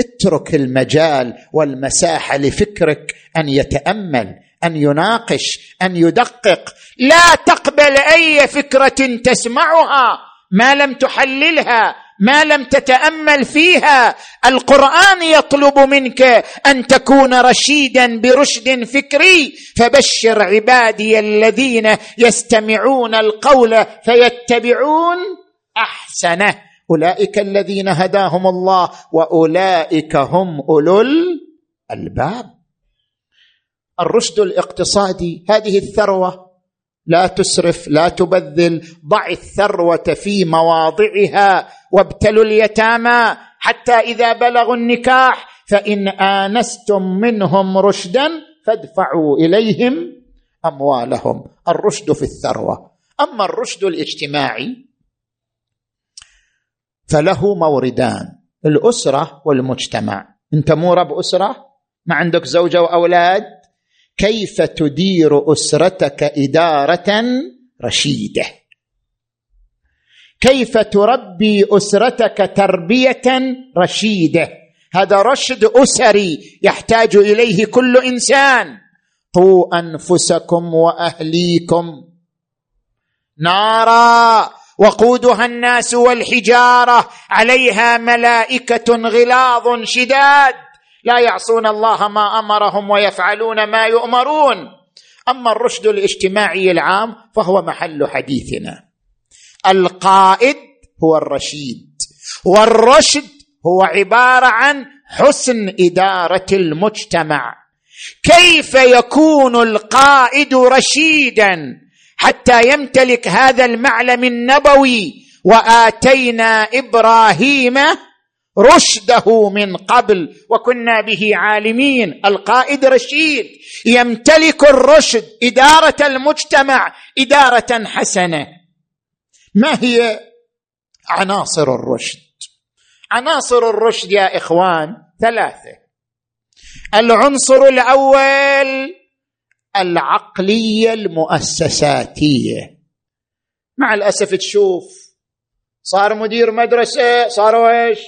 اترك المجال والمساحة لفكرك أن يتأمل أن يناقش أن يدقق. لا تقبل أي فكرة تسمعها ما لم تحللها. ما لم تتأمل فيها القرآن يطلب منك أن تكون رشيدا برشد فكري فبشر عبادي الذين يستمعون القول فيتبعون أحسنه. أولئك الذين هداهم الله وأولئك هم اولو الألباب. الرشد الاقتصادي هذه الثروة لا تسرف لا تبذل ضع الثروة في مواضعها. وابتلوا اليتامى حتى إذا بلغوا النكاح فإن آنستم منهم رشدا فادفعوا إليهم أموالهم. الرشد في الثروة. أما الرشد الاجتماعي فله موردان الأسرة والمجتمع. أنت مو رب أسرة؟ ما عندك زوجة وأولاد؟ كيف تدير أسرتك إدارة رشيدة؟ كيف تربي أسرتك تربية رشيدة؟ هذا رشد أسري يحتاج إليه كل إنسان. قوا أنفسكم وأهليكم. نارا وقودها الناس والحجارة عليها ملائكة غلاظ شداد. لا يعصون الله ما أمرهم ويفعلون ما يؤمرون. أما الرشد الاجتماعي العام فهو محل حديثنا. القائد هو الرشيد والرشد هو عبارة عن حسن إدارة المجتمع. كيف يكون القائد رشيدا؟ حتى يمتلك هذا المعلم النبوي وآتينا إبراهيم رشده من قبل وكنا به عالمين. القائد رشيد يمتلك الرشد إدارة المجتمع إدارة حسنة. ما هي عناصر الرشد؟ عناصر الرشد يا إخوان ثلاثة. العنصر الأول العقلية المؤسساتية. مع الأسف تشوف صار مدير مدرسة صار إيش؟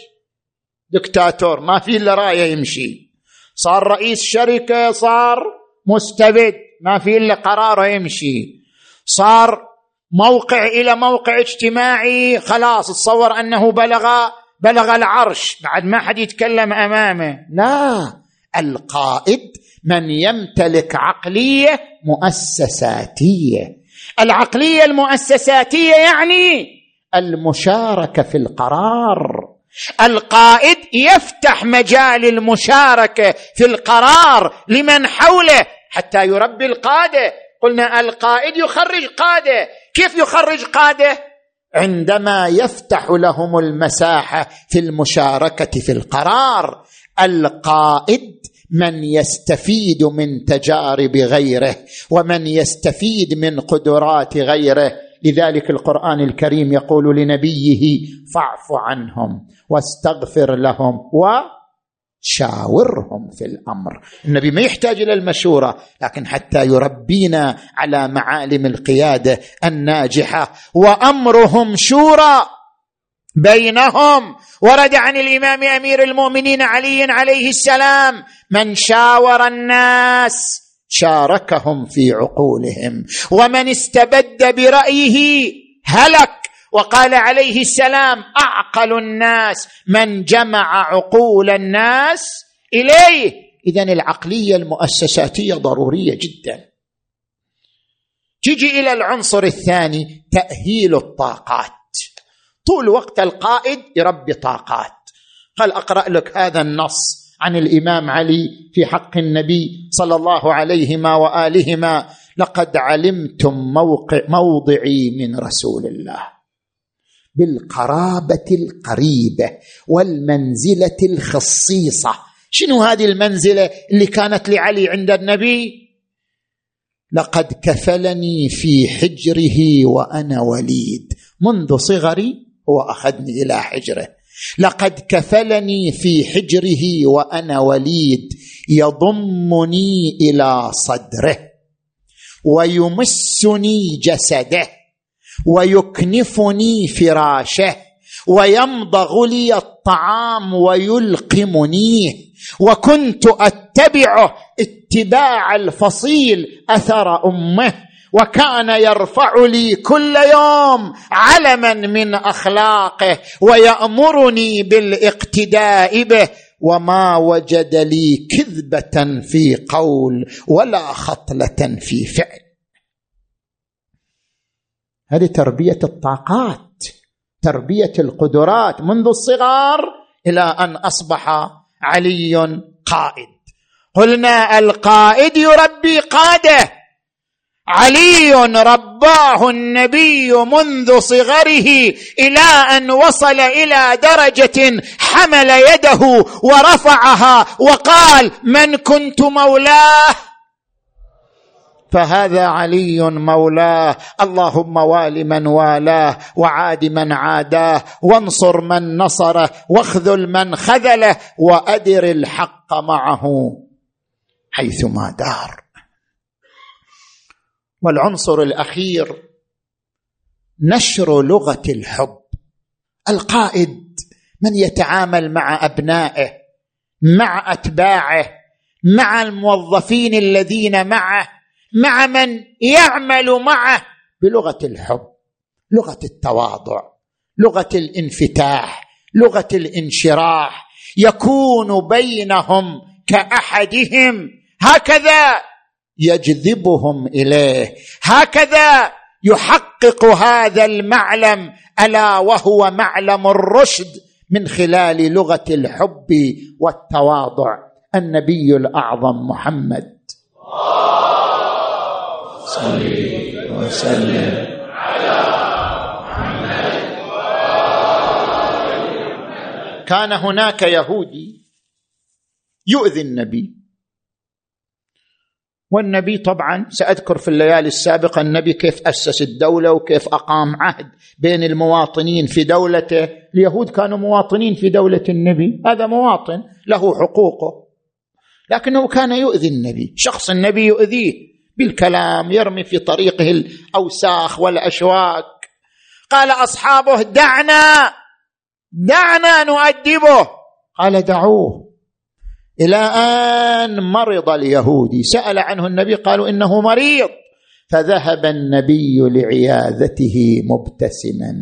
دكتاتور ما في إلا رأيه يمشي. صار رئيس شركة صار مستبد ما في إلا قراره يمشي. صار موقع إلى موقع اجتماعي خلاص تصور أنه بلغ بلغ العرش. بعد ما حد يتكلم أمامه. لا. القائد من يمتلك عقلية مؤسساتية. العقلية المؤسساتية يعني المشاركة في القرار. القائد يفتح مجال المشاركة في القرار لمن حوله حتى يربي القادة. قلنا القائد يخرج قادة. كيف يخرج قادة؟ عندما يفتح لهم المساحه في المشاركة في القرار القائد من يستفيد من تجارب غيره ومن يستفيد من قدرات غيره. لذلك القرآن الكريم يقول لنبيه فاعف عنهم واستغفر لهم. وشاورهم في الأمر. النبي ما يحتاج إلى المشورة لكن حتى يربينا على معالم القيادة الناجحة وأمرهم شورى بينهم. ورد عن الإمام أمير المؤمنين علي عليه السلام من شاور الناس شاركهم في عقولهم ومن استبد برأيه هلك وقال عليه السلام أعقل الناس من جمع عقول الناس إليه. اذا العقلية المؤسساتية ضرورية جدا. تجي إلى العنصر الثاني تأهيل الطاقات. طول وقت القائد يربي طاقات. قال أقرأ لك هذا النص عن الإمام علي في حق النبي صلى الله عليهما وآلهما. لقد علمتم موقع موضعي من رسول الله. بالقرابة القريبة والمنزلة الخصيصة. شنو هذه المنزلة اللي كانت لعلي عند النبي؟ لقد كفلني في حجره وأنا وليد. منذ صغري هو أخذني إلى حجره. لقد كفلني في حجره وأنا وليد. يضمني إلى صدره ويمسني جسده. ويكنفني فراشه ويمضغ لي الطعام ويلقمنيه وكنت اتبعه اتباع الفصيل أثر أمه وكان يرفع لي كل يوم علما من أخلاقه ويأمرني بالاقتداء به وما وجد لي كذبة في قول ولا خطلة في فعل. هذه تربية الطاقات تربية القدرات منذ الصغر إلى أن أصبح علي قائد. قلنا القائد يربي قادة. علي رباه النبي منذ صغره إلى أن وصل إلى درجة حمل يده ورفعها وقال من كنت مولاه؟ فهذا علي مولاه. اللهم وال من والاه وعاد من عاداه. وانصر من نصره. واخذل من خذله. وأدر الحق معه. حيثما دار. والعنصر الأخير نشر لغة الحب. القائد من يتعامل مع أبنائه مع أتباعه مع الموظفين الذين معه مع من يعمل معه بلغة الحب لغة التواضع لغة الانفتاح لغة الانشراح يكون بينهم كأحدهم. هكذا يجذبهم إليه هكذا يحقق هذا المعلم ألا وهو معلم الرشد من خلال لغة الحب والتواضع. النبي الأعظم محمد. صل وسلم. على محمد كان هناك يهودي يؤذي النبي. والنبي طبعا سأذكر في الليالي السابقة النبي كيف أسس الدولة وكيف أقام عهد بين المواطنين في دولته. اليهود كانوا مواطنين في دولة النبي. هذا مواطن له حقوقه لكنه كان يؤذي النبي. شخص النبي يؤذيه. بالكلام يرمي في طريقه الأوساخ والأشواك. قال أصحابه دعنا دعنا نؤدبه. قال دعوه. إلى أن مرض اليهودي. سأل عنه النبي قالوا إنه مريض. فذهب النبي لعياذته مبتسما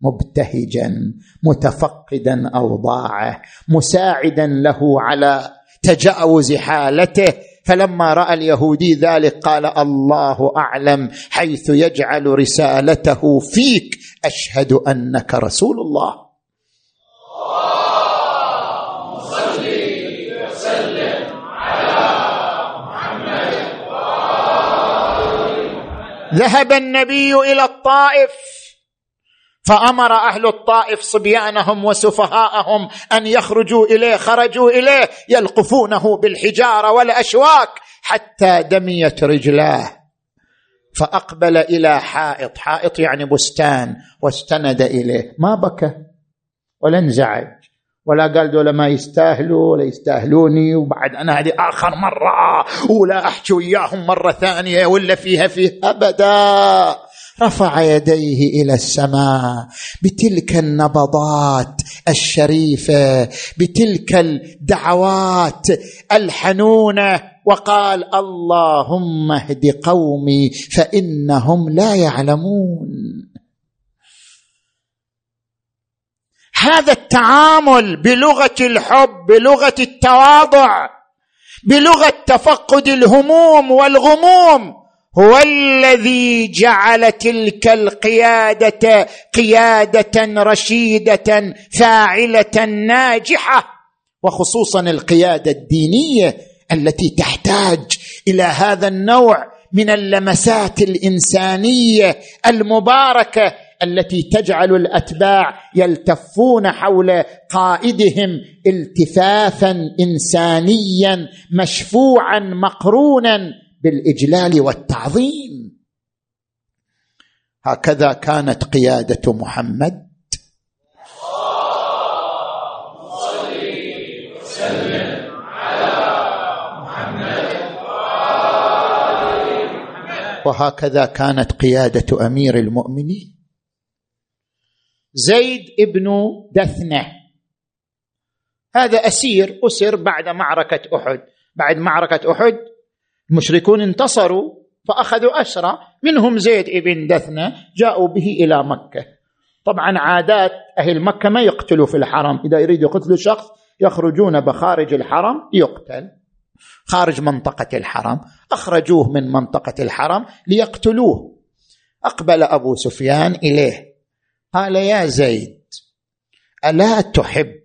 مبتهجا متفقدا أوضاعه مساعدا له على تجاوز حالته. فلما رأى اليهودي ذلك قال الله أعلم حيث يجعل رسالته فيك أشهد أنك رسول الله. ذهب النبي إلى الطائف. فأمر أهل الطائف صبيانهم وسفهاءهم أن يخرجوا إليه خرجوا إليه يلقفونه بالحجارة والأشواك حتى دميت رجلاه. فأقبل إلى حائط حائط يعني بستان واستند إليه. ما بكى؟ ولا انزعج. ولا قال دول ما يستاهلوا ولا يستاهلوني وبعد أنا هذه آخر مرة ولا أحكي وياهم مرة ثانية ولا فيها فيه أبدا. رفع يديه إلى السماء بتلك النبضات الشريفة بتلك الدعوات الحنونة وقال اللهم اهد قومي فإنهم لا يعلمون. هذا التعامل بلغة الحب بلغة التواضع بلغة تفقد الهموم والغموم هو الذي جعل تلك القيادة قيادة رشيدة فاعلة ناجحة وخصوصا القيادة الدينية التي تحتاج إلى هذا النوع من اللمسات الإنسانية المباركة التي تجعل الأتباع يلتفون حول قائدهم التفافا انسانيا مشفوعا مقرونا. بالإجلال والتعظيم. هكذا كانت قيادة محمد. وهكذا كانت قيادة أمير المؤمنين. زيد ابن دثنة. هذا أسير أسر بعد معركة أحد. بعد معركة أحد المشركون انتصروا فأخذوا أسرى منهم زيد ابن دثنة جاءوا به إلى مكة. طبعا عادات أهل مكة ما يقتلوا في الحرم. إذا يريد يقتلوا شخص يخرجون بخارج الحرم يقتل خارج منطقة الحرم. أخرجوه من منطقة الحرم ليقتلوه. أقبل أبو سفيان إليه. قال يا زيد ألا تحب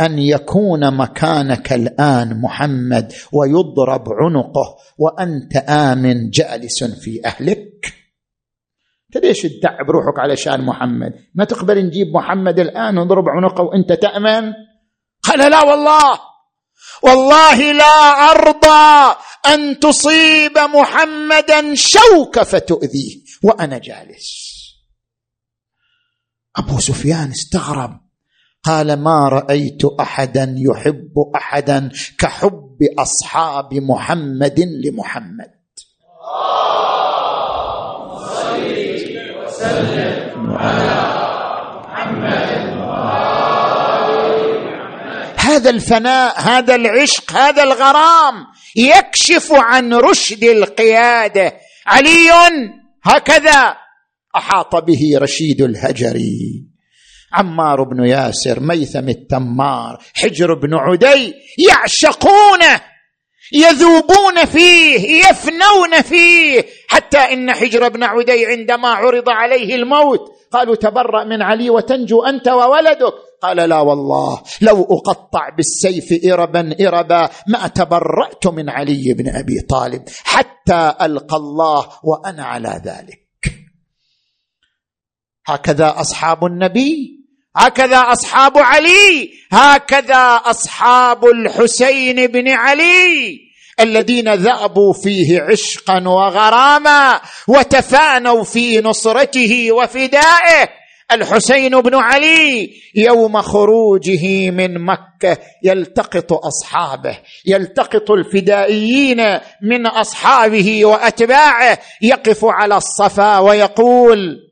أن يكون مكانك الآن محمد ويضرب عنقه وأنت آمن جالس في أهلك. انت ليش تدع بروحك علشان محمد؟ ما تقبل نجيب محمد الآن ونضرب عنقه وأنت تأمن؟ قال لا والله. والله لا أرضى أن تصيب محمدا شوكه فتؤذيه وأنا جالس. أبو سفيان استغرب. قال ما رأيت أحدا يحب أحدا كحب أصحاب محمد لمحمد. هذا الفناء هذا العشق هذا الغرام يكشف عن رشد القيادة. علي هكذا أحاط به رشيد الهجري. عمار بن ياسر ميثم التمار حجر بن عدي يعشقونه يذوبون فيه يفنون فيه حتى إن حجر بن عدي عندما عرض عليه الموت قالوا تبرأ من علي وتنجو أنت وولدك. قال لا والله لو أقطع بالسيف إربا إربا ما تبرأت من علي بن أبي طالب حتى ألقى الله وأنا على ذلك. هكذا أصحاب النبي هكذا أصحاب علي هكذا أصحاب الحسين بن علي الذين ذأبوا فيه عشقا وغراما وتفانوا في نصرته وفدائه. الحسين بن علي يوم خروجه من مكة يلتقط أصحابه يلتقط الفدائيين من أصحابه وأتباعه يقف على الصفا ويقول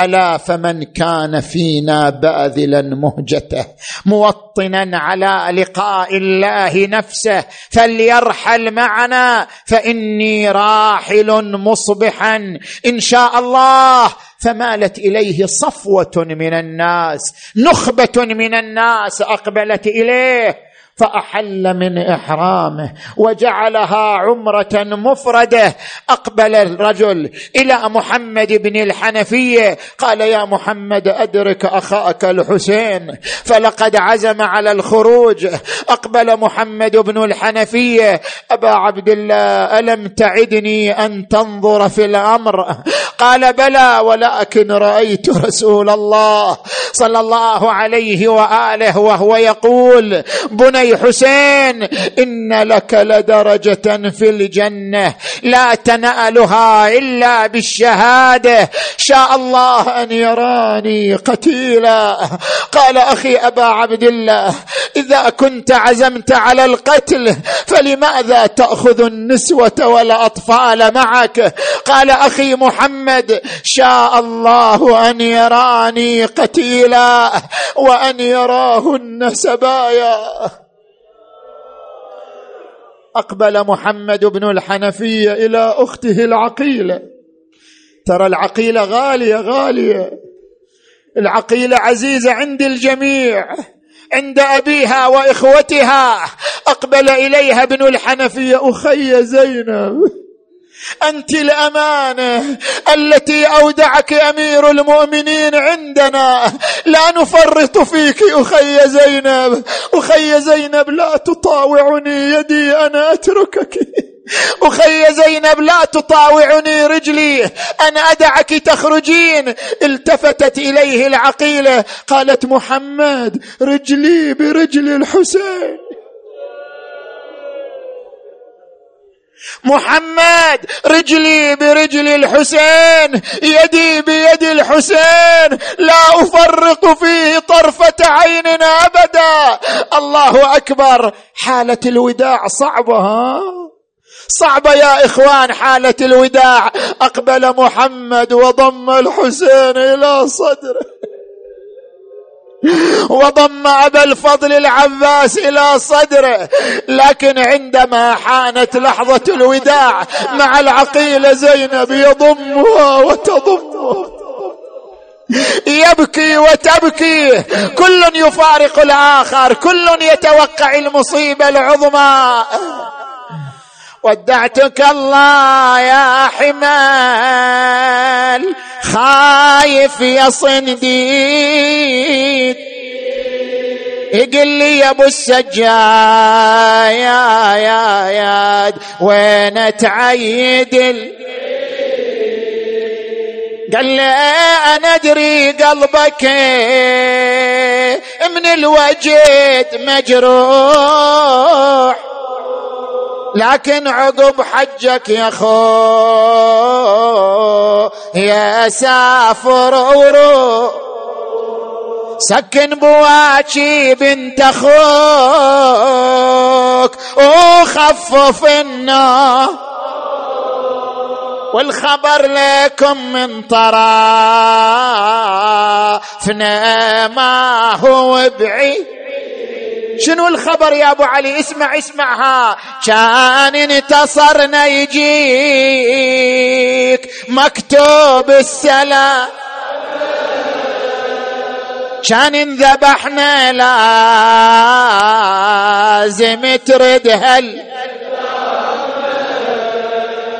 ألا فمن كان فينا باذلا مهجته موطنا على لقاء الله نفسه فليرحل معنا فإني راحل مصبحا. إن شاء الله فمالت إليه صفوة من الناس نخبة من الناس أقبلت إليه. فأحل من إحرامه وجعلها عمرة مفردة. أقبل الرجل إلى محمد بن الحنفية قال يا محمد أدرك أخاك الحسين فلقد عزم على الخروج. أقبل محمد بن الحنفية أبا عبد الله ألم تعدني أن تنظر في الأمر؟ قال بلى ولكن رأيت رسول الله صلى الله عليه وآله وهو يقول بني حسين إن لك لدرجة في الجنة لا تنألها إلا بالشهادة. شاء الله أن يراني قتيلا. قال أخي أبا عبد الله إذا كنت عزمت على القتل فلماذا تأخذ النسوة والأطفال معك؟ قال أخي محمد شاء الله أن يراني قتيلا وأن يراهن سبايا أقبل محمد بن الحنفيه إلى أخته العقيله ترى العقيله غالية غالية. العقيله عزيزه عند الجميع عند أبيها وإخوتها. أقبل إليها ابن الحنفيه أخي زينب. أنت الأمانة التي أودعك أمير المؤمنين عندنا. لا نفرط فيك أخي زينب. أخي زينب لا تطاوعني يدي أنا أتركك. أخي زينب لا تطاوعني رجلي أنا أدعك تخرجين. التفتت إليه العقيلة قالت محمد رجلي برجل الحسين. محمد رجلي برجل الحسين يدي بيد الحسين لا أفرق فيه طرفة عين أبدا. الله أكبر حالة الوداع صعبة ها؟ صعبة يا إخوان حالة الوداع. أقبل محمد وضم الحسين إلى صدره. وضم أبا الفضل العباس إلى صدره. لكن عندما حانت لحظة الوداع مع العقيله زينب يضمها وتضمه. يبكي وتبكي. كل يفارق الآخر. كل يتوقع المصيبة العظمى. ودعتك الله يا حمال. خايف يا صنديد. يقول لي يا أبو السجاد وين تعيد ال... قال لي أنا أدري قلبك من الوجد مجروح. لكن عقب حجك يا خو يا سافر وروح سكن بواكي بنت أخوك وخفف النار والخبر لكم من طرافنا ما هو بعيد. شنو الخبر يا أبو علي؟ اسمع اسمعها. كان انتصرنا يجيك مكتوب السلام كان انذبحنا لازم ترد هل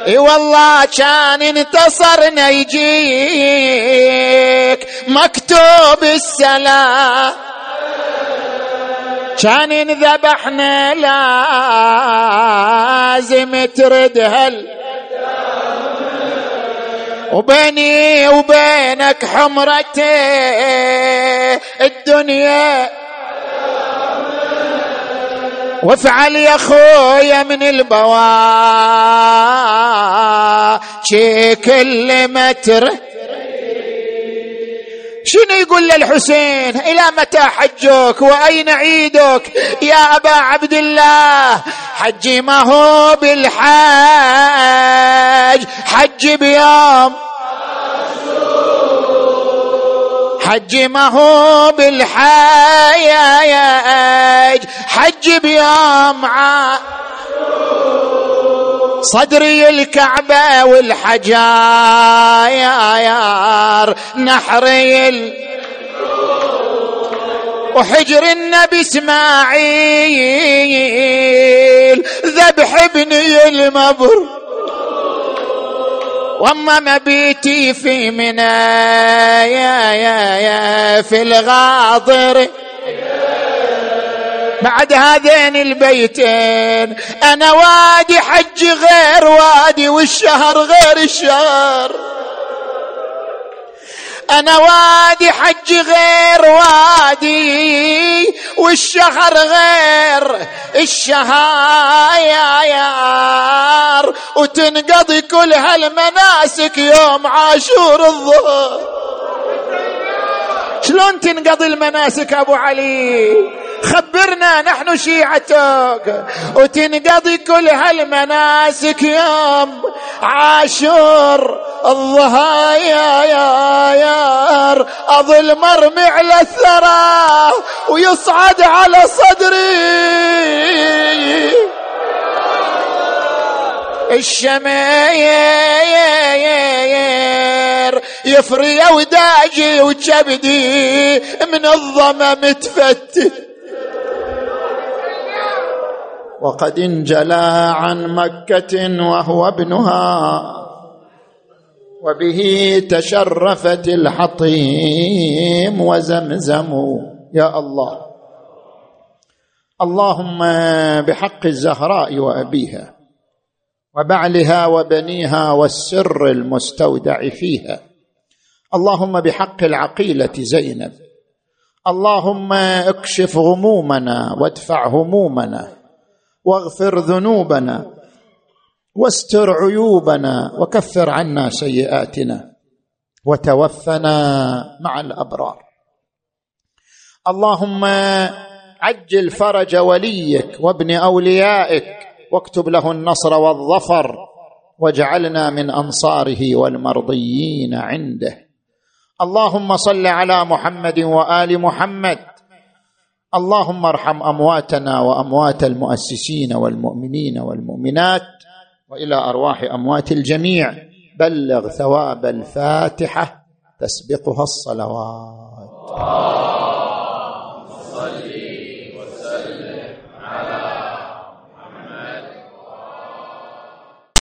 إي والله كان انتصرنا يجيك مكتوب السلام كان انذبحنا لازم ترد هل؟ وبيني وبينك حمرة الدنيا. وافعل يا خويا من البوا كل متر شنو يقول للحسين؟ إلى متى حجك؟ وأين عيدك؟ يا أبا عبد الله حجي ما هو بالحاج حج بيوم. حج ما هو بالحاج حج بيوم. عاشور صدري الكعبة والحجاير نحري ال... وحجر النبي إسماعيل ذبح ابني المبر. وأما مبيتي في منى في الغاضر. بعد هذين البيتين أنا وادي حج غير وادي والشهر غير الشهر. أنا وادي حج غير وادي والشهر غير الشهايار وتنقضي كل هالمناسك يوم عاشور الظهر. شلون تنقضي المناسك أبو علي؟ خبرنا نحن شيعتك وتنقضي كل هالمناسك يوم. عاشور يار اظل مرمي على الثرى ويصعد على صدري. الشماير يفري وداجي وكبدي من الظمأ متفتت. وقد انجلى عن مكة وهو ابنها وبه تشرفت الحطيم وزمزم. يا الله اللهم بحق الزهراء وأبيها وبعلها وبنيها والسر المستودع فيها. اللهم بحق العقيلة زينب. اللهم اكشف غمومنا وادفع همومنا. واغفر ذنوبنا واستر عيوبنا وكفر عنا سيئاتنا وتوفنا مع الأبرار. اللهم عجل فرج وليك وابن أوليائك واكتب له النصر والظفر واجعلنا من أنصاره والمرضيين عنده. اللهم صل على محمد وآل محمد اللهم ارحم أمواتنا وأموات المؤسسين والمؤمنين والمؤمنات وإلى أرواح أموات الجميع. بلغ ثواب الفاتحة تسبقها الصلوات.